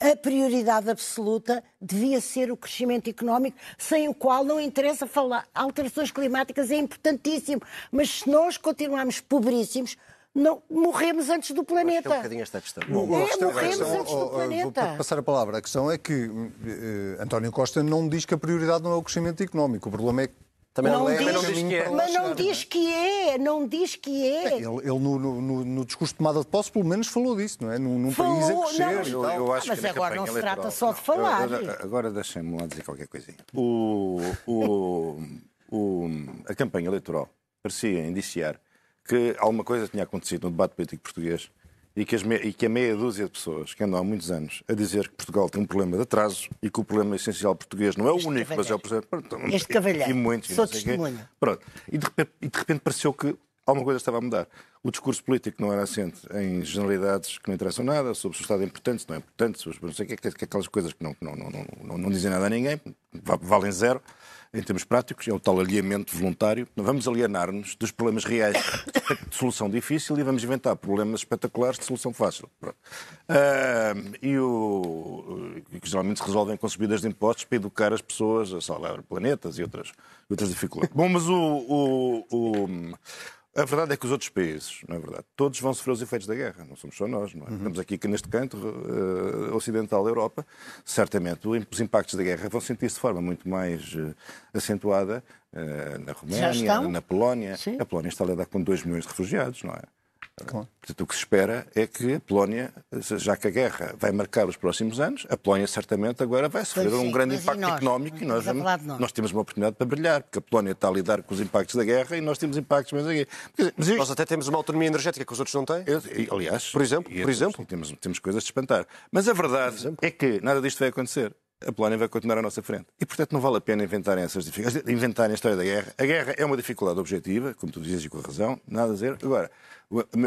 a prioridade absoluta devia ser o crescimento económico, sem o qual não interessa falar. Alterações climáticas é importantíssimo, mas se nós continuarmos pobríssimos, não, morremos antes do É um planeta. bocadinho esta questão. Bom, É, questão- morremos questão- antes do oh, oh, planeta. Vou passar a palavra. A questão é que eh, António Costa não diz que a prioridade não é o crescimento económico. O problema é que Também Não não, diz- não que é. Mas não diz que é, não diz que é. Ele, ele no, no- no- no discurso de tomada de posse, pelo menos, falou disso, não é? Num, num país a Falou, crescer não, mas Eu, eu acho Ah, mas que agora não se trata só de falar. Agora, agora deixem-me lá dizer qualquer coisinha. O, o, *laughs* o- a campanha eleitoral parecia indiciar que alguma coisa tinha acontecido no debate político português e que, me- e que a meia dúzia de pessoas que andam há muitos anos a dizer que Portugal tem um problema de atraso e que o problema essencial português não é o Este único, mas é o cavalheiro. problema. Este cavalheiro. E muitos, Sou quê. testemunha. Pronto. E de, repente, e de repente pareceu que alguma coisa estava a mudar. O discurso político não era assente em generalidades que não interessam nada, sobre se o Estado é importante, se não é importante, sobre não sei o que, que, que aquelas coisas que não, não, não, não, não dizem nada a ninguém, valem zero em termos práticos, é o tal alinhamento voluntário. Vamos alienar-nos dos problemas reais *coughs* de solução difícil e vamos inventar problemas espetaculares de solução fácil. Uh, e o, que geralmente se resolvem com subidas de impostos para educar as pessoas a salvar planetas e outras, outras dificuldades. Bom, mas o, o, o a verdade é que os outros países, não é verdade? Todos vão sofrer os efeitos da guerra, não somos só nós, não é? Uhum. Estamos aqui neste canto uh, ocidental da Europa, certamente os impactos da guerra vão sentir-se de forma muito mais uh, acentuada uh, na Roménia, na Polónia. Sim. A Polónia está a lidar com 2 milhões de refugiados, não é? Claro. Portanto, o que se espera é que a Polónia, já que a guerra vai marcar os próximos anos, a Polónia certamente agora vai sofrer sim, um grande impacto nós? económico e nós, vamos, nós. nós, temos uma oportunidade para brilhar, porque a Polónia está a lidar com os impactos da guerra e nós temos impactos mais aqui. Mas isto... Nós até temos uma autonomia energética que os outros não têm. Eu, aliás, por exemplo, por exemplo. Temos, temos coisas de espantar. Mas a verdade é que nada disto vai acontecer a Polónia vai continuar à nossa frente. E, portanto, não vale a pena inventarem essas dificuldades, inventarem a história da guerra. A guerra é uma dificuldade objetiva, como tu dizes e com razão, nada a dizer. Agora,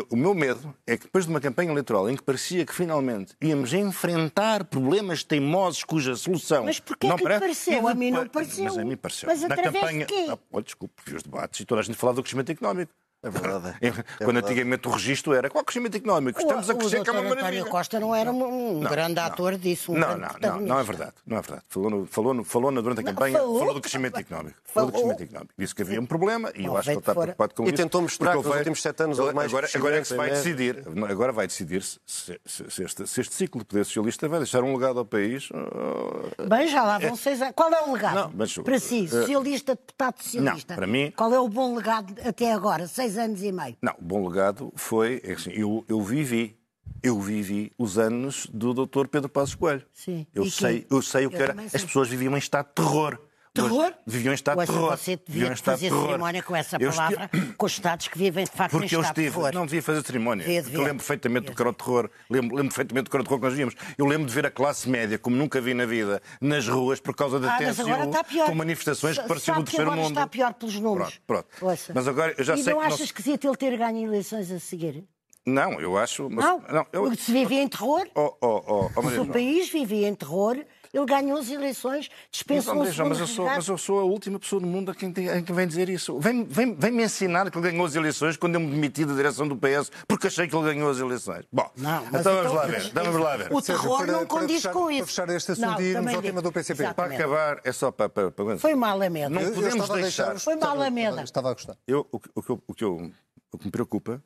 o meu, medo é que depois de uma campanha eleitoral em que parecia que finalmente íamos enfrentar problemas teimosos cuja solução mas porquê não que parece... pareceu? A mim não pareceu. Mas a mim pareceu. Mas Na campanha... de quê? Ah, oh, desculpe, vi os debates e toda a gente falava do crescimento económico. É verdade. *laughs* É Quando verdade. antigamente o registro era qual crescimento económico? Estamos o, a crescer, que é uma maravilha. António Costa não era um não, grande não. ator disso. Um não, não, não, não é verdade. Não é verdade. Falou, no, falou, no, falou no, durante a campanha falou, falou do crescimento económico. Falou. do crescimento económico. Disse que havia um problema e eu acho que ele está preocupado com e isso. E tentou mostrar que nos últimos sete anos houve mais agora, agora é que se vai decidir, agora vai decidir se, se, se, este, se, este, ciclo de poder socialista vai deixar um legado ao país. Uh, Bem, já lá vão é. seis anos. Qual é o legado? Não, mas, para si, uh, socialista, deputado socialista. Não, para mim. Qual é o bom legado até agora? Seis anos e meio. Não, o bom legado foi, assim, eu, eu vivi, eu vivi os anos do Dr. Pedro Passos Coelho. Sim. Eu e sei, eu sei o que era. As pessoas viviam em estado de terror. Terror? Viviam em estado de terror. Você devia fazer cerimónia com essa palavra, eu... com os Estados que vivem de facto Porque estado estive, terror. Não devia fazer cerimónia. Devia, devia. Eu lembro perfeitamente do que era o terror. Lembro, lembro perfeitamente do que era o terror que nós víamos. Eu lembro de ver a classe média, como nunca vi na vida, nas ruas por causa da ah, TSU, com manifestações que pareciam do terceiro agora mundo. está pior pelos números. Pronto, pronto. Mas agora eu já e sei não que achas que esquisito ele ter ganho eleições a seguir? Não, eu acho. Mas, não, não eu... se vivia em terror. Oh, oh, oh, oh, o país vivia em terror. Ele ganhou as eleições, dispensou mas, um mas, eu sou, mas eu sou a última pessoa do mundo a quem, tem, a quem vem dizer isso. Vem-me vem, vem -me ensinar que ele ganhou as eleições quando eu me demiti da direção do PS porque achei que ele ganhou as eleições. Bom, não, então, vamos então, lá ver. Vamos lá ver. O terror para, não condiz fechar, com isso. Para fechar este assunto não, e irmos ao tema do PCP. Exatamente. Para acabar, é só para... para, para... Foi uma alameda. Não podemos deixar... Foi uma alameda. Estava a gostar. Eu, o, o, o, o, que eu, o que me preocupa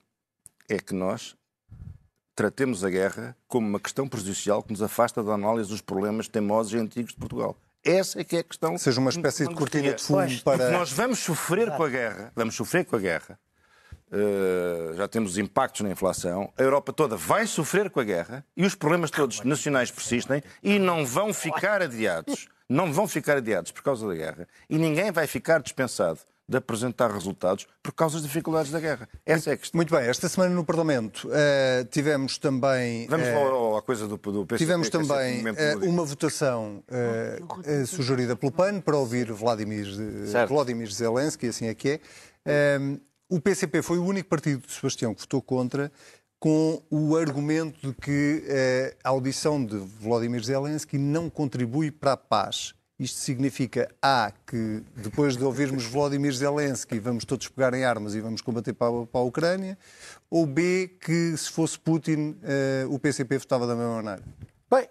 é que nós tratemos a guerra como uma questão prejudicial que nos afasta da análise dos problemas teimosos e antigos de Portugal. Essa é que é a questão. Seja uma espécie de cortina de fumo para. Nós vamos sofrer com a guerra, vamos sofrer com a guerra. Uh, já temos impactos na inflação. A Europa toda vai sofrer com a guerra e os problemas todos nacionais persistem e não vão ficar adiados. Não vão ficar adiados por causa da guerra. E ninguém vai ficar dispensado de apresentar resultados por causa das dificuldades da guerra. Essa é a questão. Muito bem, esta semana no Parlamento uh, tivemos também. Vamos uh, à coisa do, do PCP, Tivemos é também uh, uma votação uh, sugerida pelo PAN para ouvir Vladimir, Vladimir Zelensky, assim é que é. o PCP foi o único partido de Sebastião que votou contra com o argumento de que a audição de Vladimir Zelensky não contribui para a paz. Isto significa, A, que depois de ouvirmos Volodymyr Zelensky vamos todos pegar em armas e vamos combater para a, para a Ucrânia, ou B, que se fosse Putin uh, o PCP votava da mesma maneira? Bem,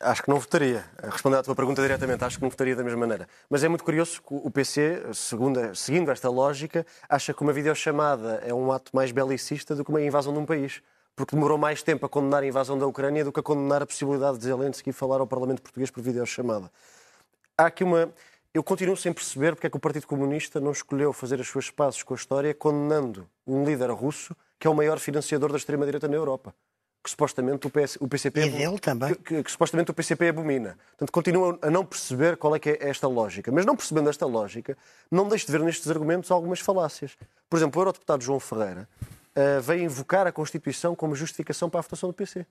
acho que não votaria. Respondendo à tua pergunta diretamente, acho que não votaria da mesma maneira. Mas é muito curioso que o PC, segundo, seguindo esta lógica, acha que uma videochamada é um ato mais belicista do que uma invasão de um país porque demorou mais tempo a condenar a invasão da Ucrânia do que a condenar a possibilidade de Zelensky falar ao Parlamento Português por videochamada há aqui uma. Eu continuo sem perceber porque é que o Partido Comunista não escolheu fazer as suas pazes com a história condenando um líder russo que é o maior financiador da extrema-direita na Europa. Que supostamente o, PS, o PCP. E dele também. Que, que, que, supostamente o PCP abomina. Portanto, continuam a não perceber qual é que é esta lógica. Mas não percebendo esta lógica, não deixe de ver nestes argumentos algumas falácias. Por exemplo, o eurodeputado João Ferreira uh, veio invocar a Constituição como justificação para a votação do PC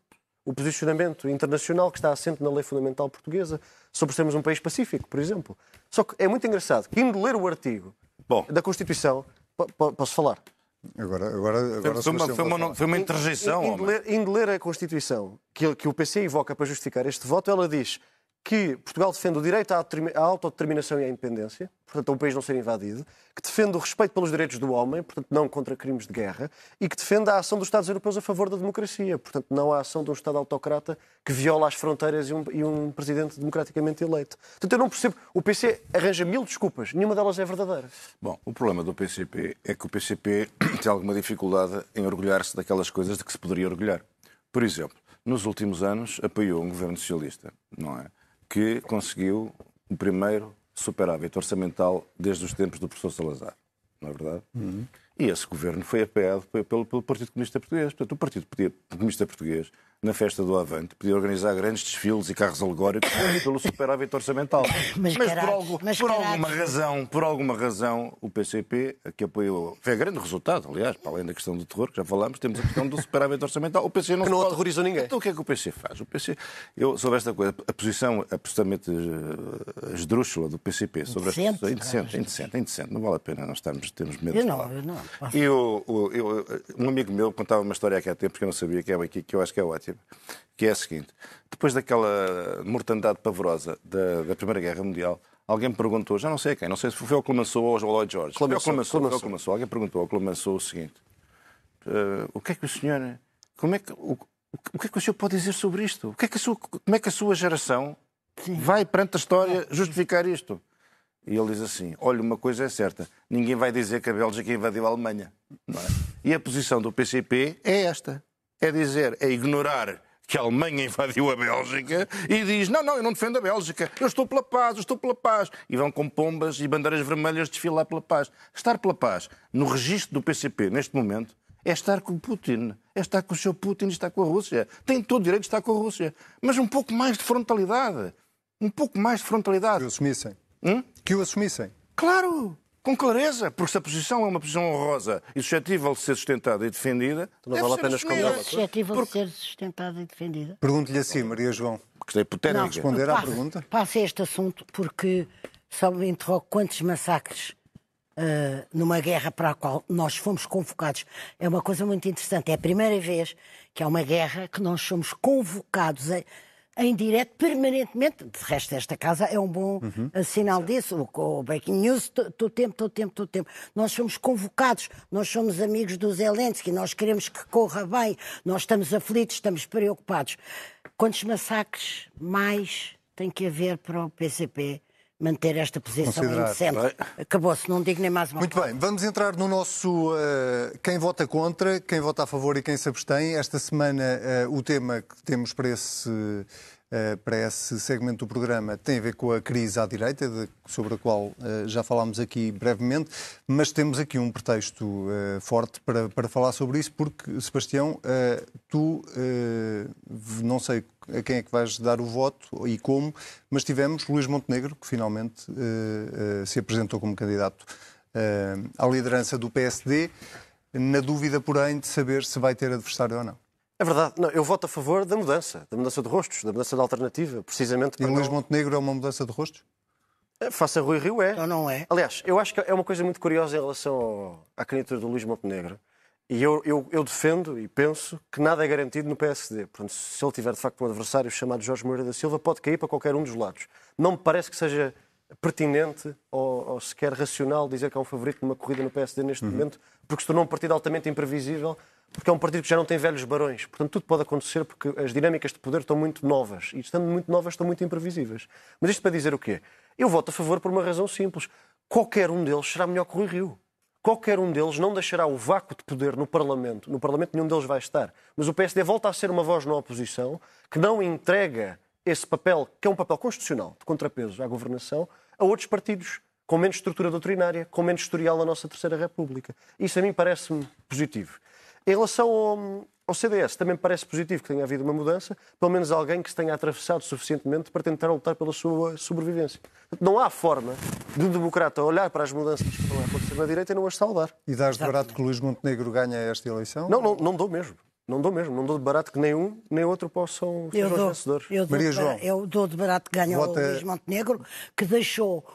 o posicionamento internacional que está assente na lei fundamental portuguesa sobre sermos um país pacífico, por exemplo. Só que é muito engraçado que, indo ler o artigo Bom. da Constituição, posso falar? Agora, agora, agora Foi uma, foi uma, foi uma interjeição. Indo ler, indo ler a Constituição que, que o PC invoca para justificar este voto, ela diz que Portugal defende o direito à, autodetermi- à autodeterminação e à independência, portanto, a um país não ser invadido, que defende o respeito pelos direitos do homem, portanto, não contra crimes de guerra, e que defende a ação dos Estados europeus a favor da democracia, portanto, não a ação de um Estado autocrata que viola as fronteiras e um, e um presidente democraticamente eleito. Portanto, eu não percebo. O PC arranja mil desculpas, nenhuma delas é verdadeira. Bom, o problema do PCP é que o PCP *coughs* tem alguma dificuldade em orgulhar-se daquelas coisas de que se poderia orgulhar. Por exemplo, nos últimos anos apoiou um governo socialista, não é? Que conseguiu o primeiro superávit orçamental desde os tempos do professor Salazar, não é verdade? E esse governo foi apoiado pelo, pelo Partido Comunista Português. Portanto, o Partido Comunista Português, na festa do Avante, podia organizar grandes desfiles e carros alegóricos *coughs* pelo superávit orçamental. *coughs* Mas por, caralho, algo- mas por alguma razão, por alguma razão, o PCP, que apoiou, foi grande resultado, aliás, para além da questão do terror, que já falámos, temos a questão do superávit orçamental. O PC não, Que não pode- aterrorizou ninguém. Então o que é que o PC faz? O PC, eu, sobre esta coisa, a posição absolutamente eh, esdrúxula do PCP sobre Indecente, é indecente, é indecente, é indecente, não vale a pena nós estarmos, temos medo Eu de não, falar. eu não. E o- o- eu- um amigo meu contava uma história aqui há tempo que eu não sabia, que é aqui, que eu acho que é que é a seguinte: depois daquela mortandade pavorosa da, da Primeira Guerra Mundial, alguém me perguntou, já não sei a quem, não sei se foi ao Clemenceau ou ao Lloyd George. Clemenceau, Clemenceau, foi ao Clemenceau. Clemenceau. Alguém perguntou ao Clemenceau o seguinte: eh, o que é que o senhor, como é que, o, o que é que o senhor pode dizer sobre isto? O que é que a sua, como é que a sua geração vai perante a história justificar isto? E ele diz assim: olha, uma coisa é certa, ninguém vai dizer que a Bélgica invadiu a Alemanha. é? E a posição do PCP é esta: é dizer, é ignorar que a Alemanha invadiu a Bélgica e diz: não, não, eu não defendo a Bélgica, eu estou pela paz, eu estou pela paz. E vão com pombas e bandeiras vermelhas desfilar pela paz. Estar pela paz no registro do PCP neste momento é estar com o Putin, é estar com o seu Putin e estar com a Rússia. Tem todo o direito de estar com a Rússia, mas um pouco mais de frontalidade. Um pouco mais de frontalidade. Que o assumissem. Hum? Que o assumissem. Claro, com clareza, porque se a posição é uma posição honrosa e suscetível de ser sustentada e defendida, Não vale a pena esconder. É suscetível de ser sustentada e defendida. Pergunto-lhe assim, Maria João. Porque é hipotética. Não, responder à pergunta. Passe este assunto porque só me interrogo quantos massacres ah, numa guerra para a qual nós fomos convocados. É uma coisa muito interessante. É a primeira vez que há uma guerra que nós somos convocados em, em direto permanentemente. De resto, esta casa é um bom ah, sinal disso. O, o Breaking News, todo o tempo, todo o tempo, todo o tempo. Nós somos convocados, nós somos amigos do Zelensky, nós queremos que corra bem, nós estamos aflitos, estamos preocupados. Quantos massacres mais tem que haver para o PCP manter esta posição indecente? Acabou-se, não digo nem mais uma Muito bem, vamos entrar no nosso eh, quem vota contra, quem vota a favor e quem se abstém. Esta semana eh, o tema que temos para esse, para esse segmento do programa tem a ver com a crise à direita, sobre a qual eh, já falámos aqui brevemente, mas temos aqui um pretexto eh, forte para, para falar sobre isso, porque, Sebastião, eh, tu eh, não sei a quem é que vais dar o voto e como, mas tivemos Luís Montenegro, que finalmente eh, eh, se apresentou como candidato eh, à liderança do PSD, na dúvida, porém, de saber se vai ter adversário ou não. É verdade. Não, eu voto a favor da mudança, da mudança de rostos, da mudança de alternativa, precisamente E Luís não... Montenegro é uma mudança de rostos? Faça Rui Rio é. Então não é. Aliás, eu acho que é uma coisa muito curiosa em relação ao- à candidatura do Luís Montenegro. E eu, eu, eu defendo e penso que nada é garantido no PSD. Portanto, se ele tiver de facto um adversário chamado Jorge Moreira da Silva, pode cair para qualquer um dos lados. Não me parece que seja pertinente ou, ou sequer racional dizer que é um favorito numa corrida no PSD neste momento, porque se tornou um partido altamente imprevisível, porque é um partido que já não tem velhos barões. Portanto, tudo pode acontecer porque as dinâmicas de poder estão muito novas. E estando muito novas, estão muito imprevisíveis. Mas isto para dizer o quê? Eu voto a favor por uma razão simples. Qualquer um deles será melhor que o Rui Rio. Qualquer um deles não deixará o vácuo de poder no Parlamento. No Parlamento nenhum deles vai estar. Mas o PSD volta a ser uma voz na oposição que não entrega esse papel, que é um papel constitucional, de contrapeso à governação, a outros partidos com menos estrutura doutrinária, com menos historial na nossa Terceira República. Isso a mim parece-me positivo. Em relação ao, ao CDS, também me parece positivo que tenha havido uma mudança, pelo menos alguém que se tenha atravessado suficientemente para tentar lutar pela sua sobrevivência. Não há forma de um democrata olhar para as mudanças que estão a acontecer na direita e não as saudar. E dás de barato que Luís Montenegro ganha esta eleição? Não, não, não dou mesmo. Não dou mesmo. Não dou de barato que nem um nem outro possam ser os dou, vencedores. eu dou, Maria de João. barato- eu dou de barato que ganha Vota- o Luís Montenegro, que deixou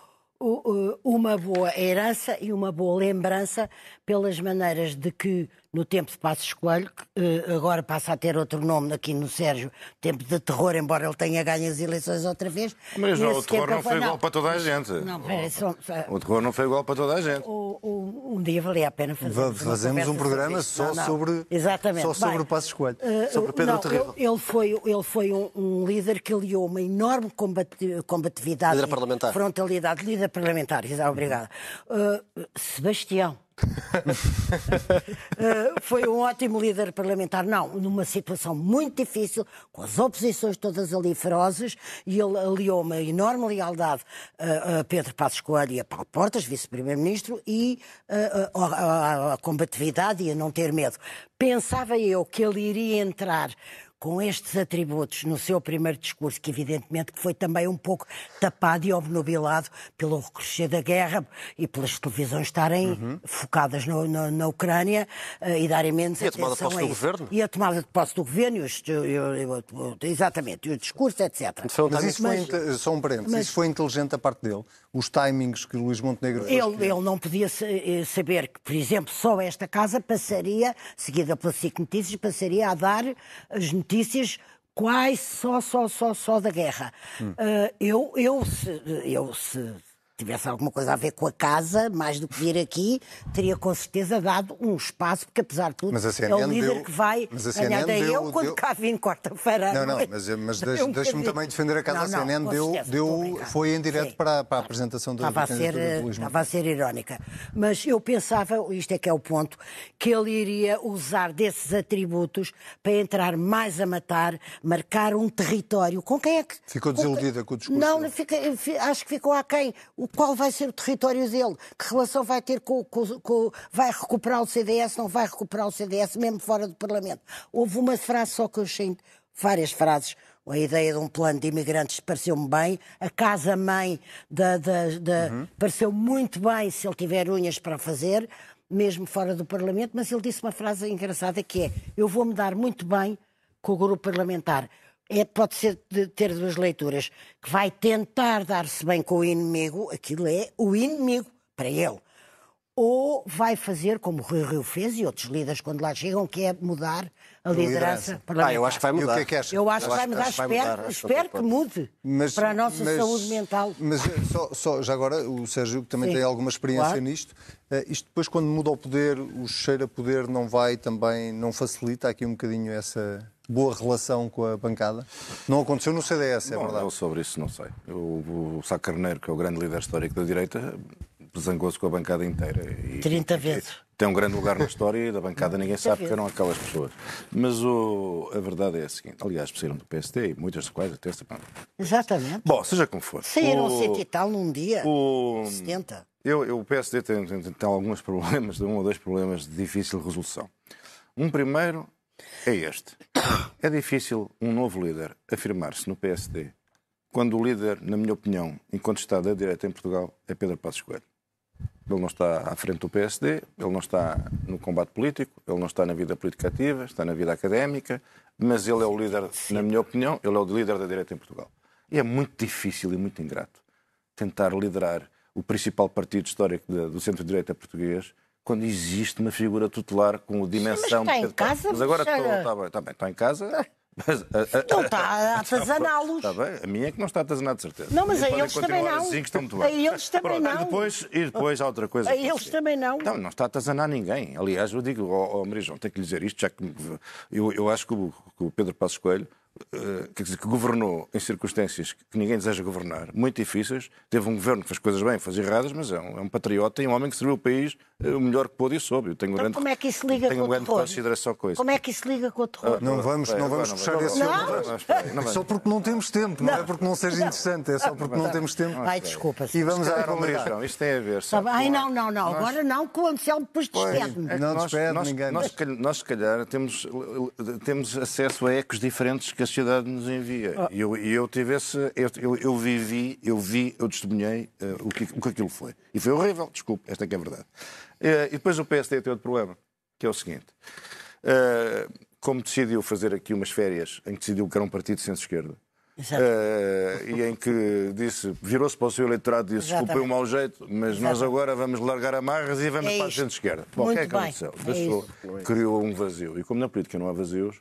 uma boa herança e uma boa lembrança pelas maneiras de que, no tempo de Passos Coelho, que eh, agora passa a ter outro nome aqui no Sérgio, tempo de terror, embora ele tenha ganho as eleições outra vez. Mas não, o terror não foi igual para toda a gente. Não, só- O terror não foi igual para toda a gente. o- o- um dia valia a pena fazer. Fazemos um programa só Não, não. sobre- Exatamente. só sobre Bem, o Passos Coelho. eh, Sobre Pedro não, Terrível. Ele, ele foi, ele foi um, um líder que aliou uma enorme combate- combatividade. Líder parlamentar. Frontalidade. Líder parlamentar, obrigada. Eh, Sebastião. *laughs* Eh, foi um ótimo líder parlamentar, não, numa situação muito difícil, com as oposições todas ali ferozes, e ele aliou uma enorme lealdade a, a Pedro Passos Coelho e a Paulo Portas, vice-primeiro-ministro, e eh, a, a- a combatividade e a não ter medo. Pensava eu que ele iria entrar com estes atributos no seu primeiro discurso, que evidentemente que foi também um pouco tapado e obnubilado pelo recrudescer da guerra e pelas televisões estarem focadas no- no- na Ucrânia eh, e darem menos Uhum. E a tomada de atenção posse do governo? E a tomada de posse do governo, e os- e e exatamente, e o discurso, etc. Foi um Mas isso foi, inte- só um parênteses, mas- isso foi inteligente da parte dele. Os timings que Luís Montenegro fez. Ele, ele não podia eh, saber que, por exemplo, só esta casa passaria, seguida pela SIC Notícias, passaria a dar as notícias quase só, só, só, só da guerra. Hum. Eh, eu, eu, se, eu, se tivesse alguma coisa a ver com a casa, mais do que vir aqui, teria com certeza dado um espaço, porque apesar de tudo, Mas a é o CNN líder deu- que vai mas a ganhar. CNN Daí deu- eu, quando deu- cá vim quarta-feira. Não, não, mas, mas dei *laughs* deixa- um bocadinho. também defender a casa. Não, a não, CNN com deu, certeza, a deu, foi em direto Sim. para, para a apresentação da Estava a, ser, eh, estava a ser irónica. Mas eu pensava, isto é que é o ponto, que ele iria usar desses atributos para entrar mais a matar, marcar um território. Com quem é que. Ficou desiludida com o discurso Não, fica- fi- acho que ficou aquém. O qual vai ser o território dele? Que relação vai ter com, com- com- Vai recuperar o CDS? Não vai recuperar o CDS, mesmo fora do Parlamento? Houve uma frase só que eu achei. Várias frases. A ideia de um plano de imigrantes pareceu-me bem. A casa-mãe Uhum. pareceu muito bem se ele tiver unhas para fazer, mesmo fora do Parlamento. Mas ele disse uma frase engraçada que é: Eu vou-me dar muito bem com o grupo parlamentar. É, pode ser de ter duas leituras. Que vai tentar dar-se bem com o inimigo, aquilo é o inimigo para ele. Ou vai fazer, como o Rui Rio fez e outros líderes quando lá chegam, que é mudar a liderança, liderança. parlamentar. Ah, eu acho que vai o mudar. que é que? Eu acho que Eu vai acho- mudar, acho que vai espero, mudar, que espero que pode. mude Mas- para a nossa mas- saúde mental. Mas eh, só, só- já agora, o Sérgio que também Sim, tem alguma experiência claro. nisto, eh, isto depois quando muda o poder, o cheiro a poder não vai também, não facilita aqui um bocadinho essa boa relação com a bancada? Não aconteceu no CDS, é Bom, verdade. eu sobre isso não sei. O, o Sá Carneiro, que é o grande líder histórico da direita, zangou-se com a bancada inteira. E, 30 e- vezes. Tem um grande lugar na história e da bancada ninguém sabe que eram aquelas pessoas. Mas o- a verdade é a seguinte: aliás, saíram do PSD e muitas das quais até se. Exatamente. Bom, seja como for. Saíram o, cento e tal num dia. o, 70. eu, eu- o PSD tem, tem, tem alguns problemas, um ou dois problemas de difícil resolução. Um primeiro é este. É difícil um novo líder afirmar-se no PSD quando o líder, na minha opinião, incontestado da direita em Portugal, é Pedro Passos Coelho. Ele não está à frente do PSD, ele não está no combate político, ele não está na vida política ativa, está na vida académica, mas ele é o líder, na minha opinião, ele é o líder da direita em Portugal. E é muito difícil e muito ingrato tentar liderar o principal partido histórico do centro-direita português quando existe uma figura tutelar com a dimensão... está de em Pedro casa. Mas agora mas, estou, está bem, está bem, estou em casa... Mas, a- a- Não está a *laughs* atazaná-los. Está bem, a minha é que não está atazanada, de certeza. Não, mas a eles também não. Assim, que estão muito A bem. eles também Pronto, não. E depois, e depois há outra coisa. A é eles assim. também não. Não, não está a atazanar ninguém. Aliás, eu digo ao, ao Maria João, tenho que lhe dizer isto, já que eu, eu acho que o, que o Pedro Passos Coelho, quer dizer, que governou em circunstâncias que ninguém deseja governar, muito difíceis. Teve um governo que fez coisas bem, fez erradas, mas é um, é um patriota e um homem que serviu o país eh, o melhor que pôde e soube. Eu tenho Então, grande, como é que isso liga tenho com o grande terror? consideração com isso. Como é que isso liga com o terror? Não vamos, não vamos agora esse. Não, vai. Só porque não temos tempo, não, é porque não seja interessante, é só porque não temos tempo. Ai, desculpa. E vamos à atualidade. Isto tem a ver. Tá? Ai, com- não, não, não. nós- Agora não, que o Anselmo depois despede-me. É Não despede nós, ninguém. Nós, se calhar- temos acesso a ecos diferentes que a sociedade nos envia. Ah. E eu, eu tive esse. Eu, eu, eu vivi, eu vi, eu testemunhei eh, o, que, o que aquilo foi. E foi horrível, desculpe, esta é que é a verdade. Eh, e depois o PSD tem outro problema, que é o seguinte. Eh, como decidiu fazer aqui umas férias em que decidiu que era um partido de centro-esquerda, eh, e em que disse, virou-se para o seu eleitorado e disse, desculpem o Exatamente. mau jeito, mas nós Exatamente. agora vamos largar amarras e vamos É para a centro-esquerda. Bom, o que é que aconteceu? É criou um vazio. E como na política não há vazios,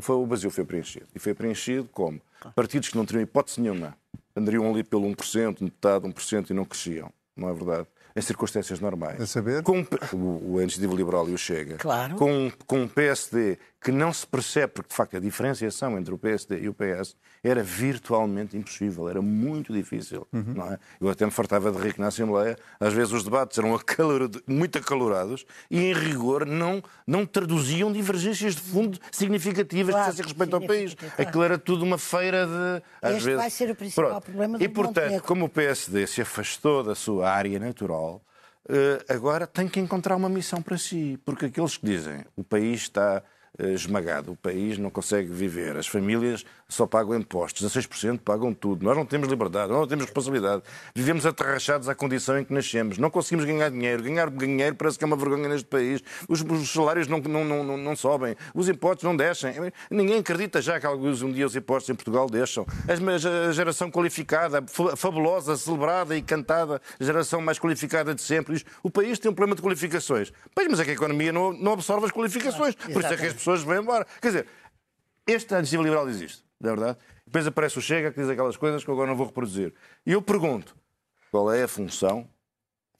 foi, o vazio foi preenchido. E foi preenchido como? Partidos que não teriam hipótese nenhuma andariam ali pelo 1%, metade, 1% e não cresciam. Não é verdade? Em circunstâncias normais. A saber? Com o, o Iniciativa Liberal e o Chega. Claro. Com, com um PSD que não se percebe, porque de facto a diferenciação entre o PSD e o PS era virtualmente impossível, era muito difícil. Não é? Eu até me fartava de que na Assembleia, às vezes os debates eram *laughs* acalorado- muito acalorados e, em rigor, não, não traduziam divergências de fundo significativas Claro, que respeito ao país. Aquilo era tudo uma feira de. às Este vezes- vai ser o principal Pronto. problema do E, portanto, Montenegro. como o PSD se afastou da sua área natural, eh, agora tem que encontrar uma missão para si. Porque aqueles que dizem o país está esmagado, o país não consegue viver, as famílias só pagam impostos, 16% pagam tudo, nós não temos liberdade, nós não temos responsabilidade, vivemos atarrachados à condição em que nascemos, não conseguimos ganhar dinheiro, ganhar dinheiro parece que é uma vergonha neste país, os, os salários não, não, não, não, sobem, os impostos não descem, ninguém acredita já que alguns um dia os impostos em Portugal deixam. A geração qualificada, fa- fabulosa, celebrada e cantada, a geração mais qualificada de sempre, diz, o país tem um problema de qualificações. Pois, mas é que a economia não, não absorve as qualificações, por isso é que as pessoas vão embora. Quer dizer, este iniciativa liberal existe, não é verdade? Depois aparece o Chega que diz aquelas coisas que eu agora não vou reproduzir. E eu pergunto, qual é a função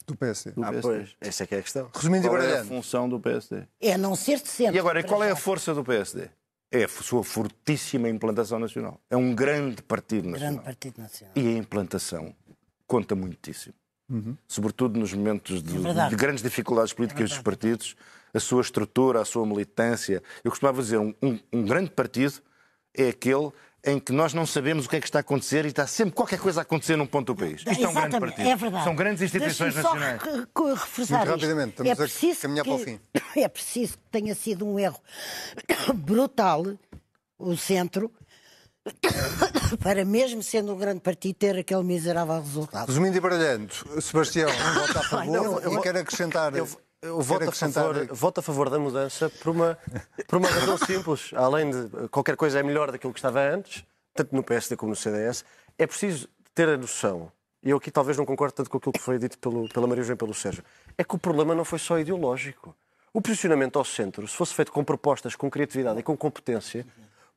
Do PSD. do Ah, PSD? pois, essa é que é a questão. Resumindo e Qual é a função do PSD? É não ser de centro. E agora, qual é a força do PSD? É a sua fortíssima implantação nacional. É um grande partido nacional. Grande Partido Nacional. E a implantação conta muitíssimo. Sobretudo nos momentos de, É de grandes dificuldades políticas dos partidos, a sua estrutura, a sua militância. Eu costumava dizer, um, um- um grande partido é aquele em que nós não sabemos o que é que está a acontecer e está sempre qualquer coisa a acontecer num ponto do país. Isto é um grande Exatamente, partido. é verdade. São grandes instituições só nacionais. re- reforçar Muito rapidamente, estamos é a preciso caminhar que, para o fim. *coughs* É preciso que tenha sido um erro *coughs* brutal o centro *coughs* para mesmo sendo um grande partido ter aquele miserável resultado. Resumindo e baralhando, Sebastião vota a favor não, eu- e quer acrescentar. Eu, eu voto, a favor, voto a favor da mudança por uma, por uma razão *laughs* simples. Além de qualquer coisa é melhor daquilo que estava antes, tanto no PSD como no CDS, é preciso ter a noção, e eu aqui talvez não concordo tanto com aquilo que foi dito pelo, pela Maria João e pelo Sérgio, é que o problema não foi só ideológico. O posicionamento ao centro, se fosse feito com propostas, com criatividade e com competência,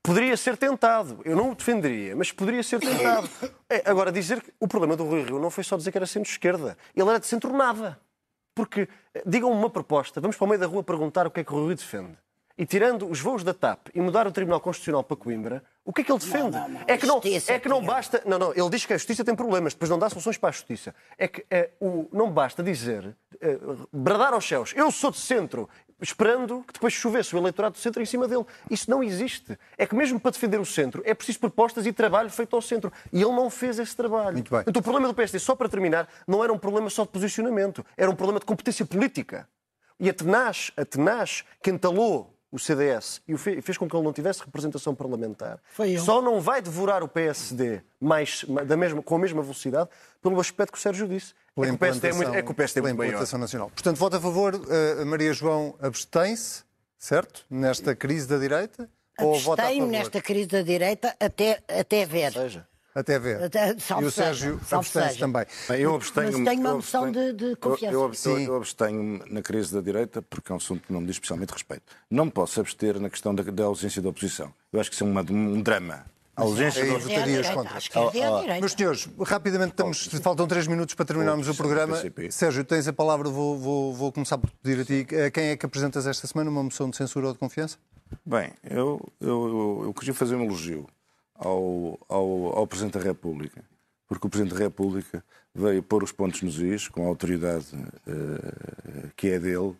poderia ser tentado. Eu não o defenderia, mas poderia ser tentado. É, agora, dizer que o problema do Rui Rio não foi só dizer que era centro-esquerda. Ele era de centro-nada. Porque, eh, digam uma proposta, vamos para o meio da rua perguntar o que é que o Rui defende. E tirando os voos da TAP e mudar o Tribunal Constitucional para Coimbra, o que é que ele defende? não, não. É que não, é que não basta. Não, não, ele diz que a justiça tem problemas, depois não dá soluções para a justiça. É que eh, o, não basta dizer, eh, bradar aos céus, eu sou de centro, esperando que depois chovesse o eleitorado do centro em cima dele. Isso não existe. É que mesmo para defender o centro é preciso propostas e trabalho feito ao centro. E ele não fez esse trabalho. Muito bem. Então o problema do PSD, só para terminar, não era um problema só de posicionamento, era um problema de competência política. E a Tenaz, a Tenaz que entalou o CDS e fez com que ele não tivesse representação parlamentar, só não vai devorar o PSD mais, da mesma, com a mesma velocidade pelo aspecto que o Sérgio disse. Pela É que o PSD é muito, é que o PSD é maior. implantação nacional. Portanto, vota a favor, eh, Maria João abstém-se, certo? Nesta crise da direita? Ou vota a Abstenho favor? nesta crise da direita até, até ver. Seja, Até ver. Até- e o Sérgio abstém-se também. Bem, eu abstenho Mas tenho uma abstenho- de- de confiança. Eu, eu abstenho, eu abstenho na crise da direita porque é um assunto que não me diz especialmente respeito. Não me posso abster na questão da, da ausência da oposição. Eu acho que isso é uma- um drama. A ausência É a votarias direita, contra. é a direita. Meus senhores, rapidamente, estamos, faltam três minutos para terminarmos o programa. Sérgio, tens a palavra, vou, vou, vou começar por pedir a ti. Eh, Quem é que apresentas esta semana uma moção de censura ou de confiança? Bem, eu, eu, eu, eu queria fazer um elogio ao, ao, ao Presidente da República, porque o Presidente da República veio pôr os pontos nos is, com a autoridade eh, que é dele,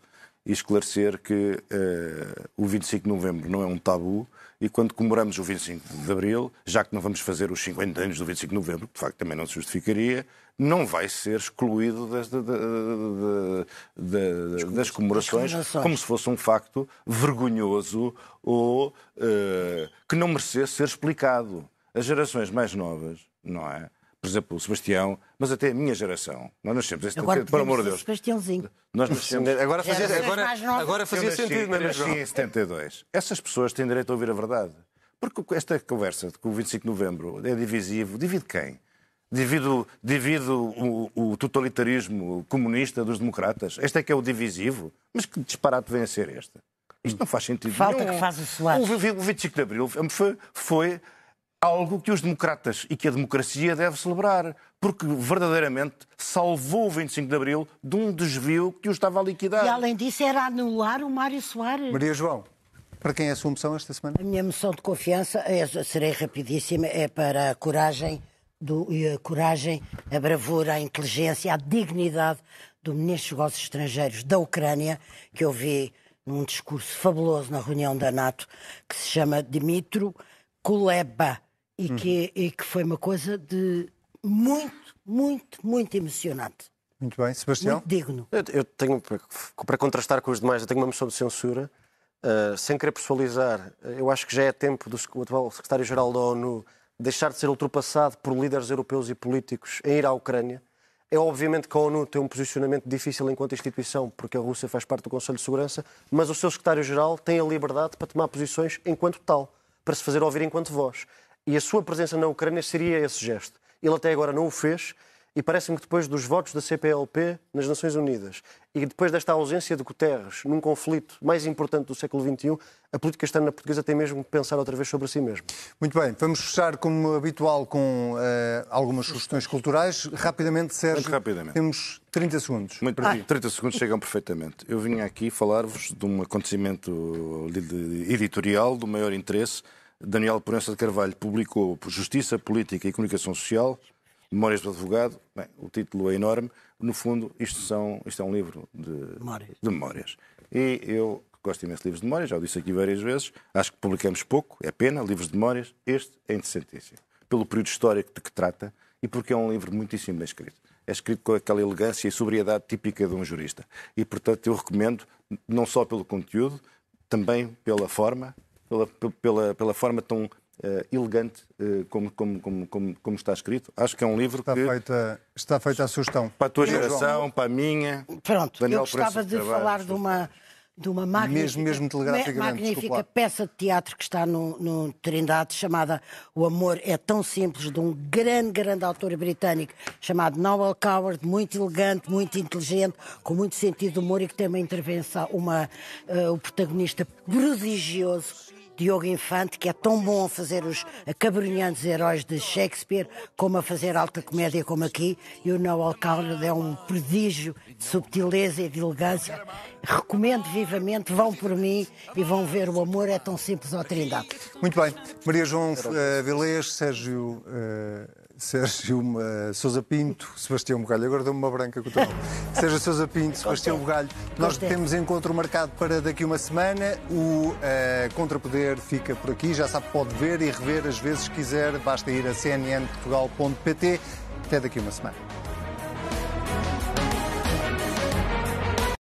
e esclarecer que eh, o 25 de novembro não é um tabu e quando comemoramos o 25 de abril, já que não vamos fazer os 50 anos do 25 de novembro, que de facto também não se justificaria, não vai ser excluído das, da- da- da- da- das comemorações como se fosse um facto vergonhoso ou eh, que não merecesse ser explicado. As gerações mais novas, não é? Por exemplo, o Sebastião, mas até a minha geração. Nós nascemos, em Agora 70, por amor de Deus. Sebastiãozinho. Nós nascemos. Agora fazia, agora, agora fazia Eu nasci- sentido, Maria nasci João. em 72. Essas pessoas têm direito a ouvir a verdade. Porque esta conversa de que o 25 de novembro é divisivo, divide quem? Divide, divide o, o, totalitarismo comunista dos democratas? Este é que é o divisivo? Mas que disparate vem a ser este? Isto não faz sentido Falta nenhum. que faz o Soares. O 25 de abril foi, foi algo que os democratas e que a democracia deve celebrar, porque verdadeiramente salvou o 25 de Abril de um desvio que o estava a liquidar. E além disso era anular o Mário Soares. Maria João, para quem é a sua moção esta semana? A minha moção de confiança, é, serei rapidíssima, é para a coragem, do, a coragem, a bravura, a inteligência, a dignidade do Ministro dos Negócios Estrangeiros da Ucrânia, que eu vi num discurso fabuloso na reunião da NATO, que se chama Dimitro Kuleba e, uhum. que, e que foi uma coisa de muito, muito, muito emocionante. Muito bem, Sebastião. Muito digno. Eu, eu tenho, para contrastar com os demais, eu tenho uma moção de censura. Uh, sem querer pessoalizar, eu acho que já é tempo do atual secretário-geral da ONU deixar de ser ultrapassado por líderes europeus e políticos em ir à Ucrânia. É obviamente que a ONU tem um posicionamento difícil enquanto instituição, porque a Rússia faz parte do Conselho de Segurança, mas o seu secretário-geral tem a liberdade para tomar posições enquanto tal, para se fazer ouvir enquanto voz. E a sua presença na Ucrânia seria esse gesto. Ele até agora não o fez e parece-me que depois dos votos da CPLP nas Nações Unidas e depois desta ausência de Guterres num conflito mais importante do século XXI, a política externa portuguesa tem mesmo que pensar outra vez sobre si mesmo. Muito bem, vamos fechar como habitual com uh, algumas sugestões culturais. Rapidamente, Sérgio, Muito rapidamente. temos 30 segundos. Muito ah. 30 segundos chegam perfeitamente. Eu vim aqui falar-vos de um acontecimento editorial do maior interesse Daniel Proença de Carvalho publicou Justiça, Política e Comunicação Social, Memórias do Advogado. Bem, o título é enorme. No fundo, isto, são, isto é um livro de memórias. de memórias. E eu gosto imenso de livros de memórias, já o disse aqui várias vezes. Acho que publicamos pouco, é pena, livros de memórias. Este é interessantíssimo. Pelo período histórico de que trata e porque é um livro muitíssimo bem escrito. É escrito com aquela elegância e sobriedade típica de um jurista. E, portanto, eu recomendo, não só pelo conteúdo, também pela forma, pela, pela, pela forma tão uh, elegante uh, como, como, como, como, como, está escrito. Acho que é um livro está que... Feita, está feita a sugestão. Para a tua geração, para a minha... Pronto, Daniel eu gostava de falar de uma de uma magnífica, mesmo, mesmo magnífica peça de teatro que está no, no, Trindade, chamada O Amor é Tão Simples, de um grande, grande autor britânico chamado Noel Coward, muito elegante, muito inteligente, com muito sentido de humor e que tem uma intervenção, uma, uh, o protagonista prodigioso Diogo Infante, que é tão bom a fazer os acabrunhantes heróis de Shakespeare, como a fazer alta comédia como aqui, e o Noel Coward é um prodígio de subtileza e de elegância. Recomendo vivamente, vão por mim e vão ver o amor é tão simples ao Trindade. Muito bem. Maria João uh, Sérgio uh, Sérgio uh, Sousa Pinto, Sebastião Bugalho. Agora deu-me uma branca com o teu nome. *laughs* Sérgio Sousa Pinto, Sebastião Bugalho. Nós temos encontro marcado para daqui uma semana. O uh, Contrapoder fica por aqui. Já sabe, pode ver e rever as vezes que quiser. Basta ir a cnnportugal.pt. Até daqui uma semana.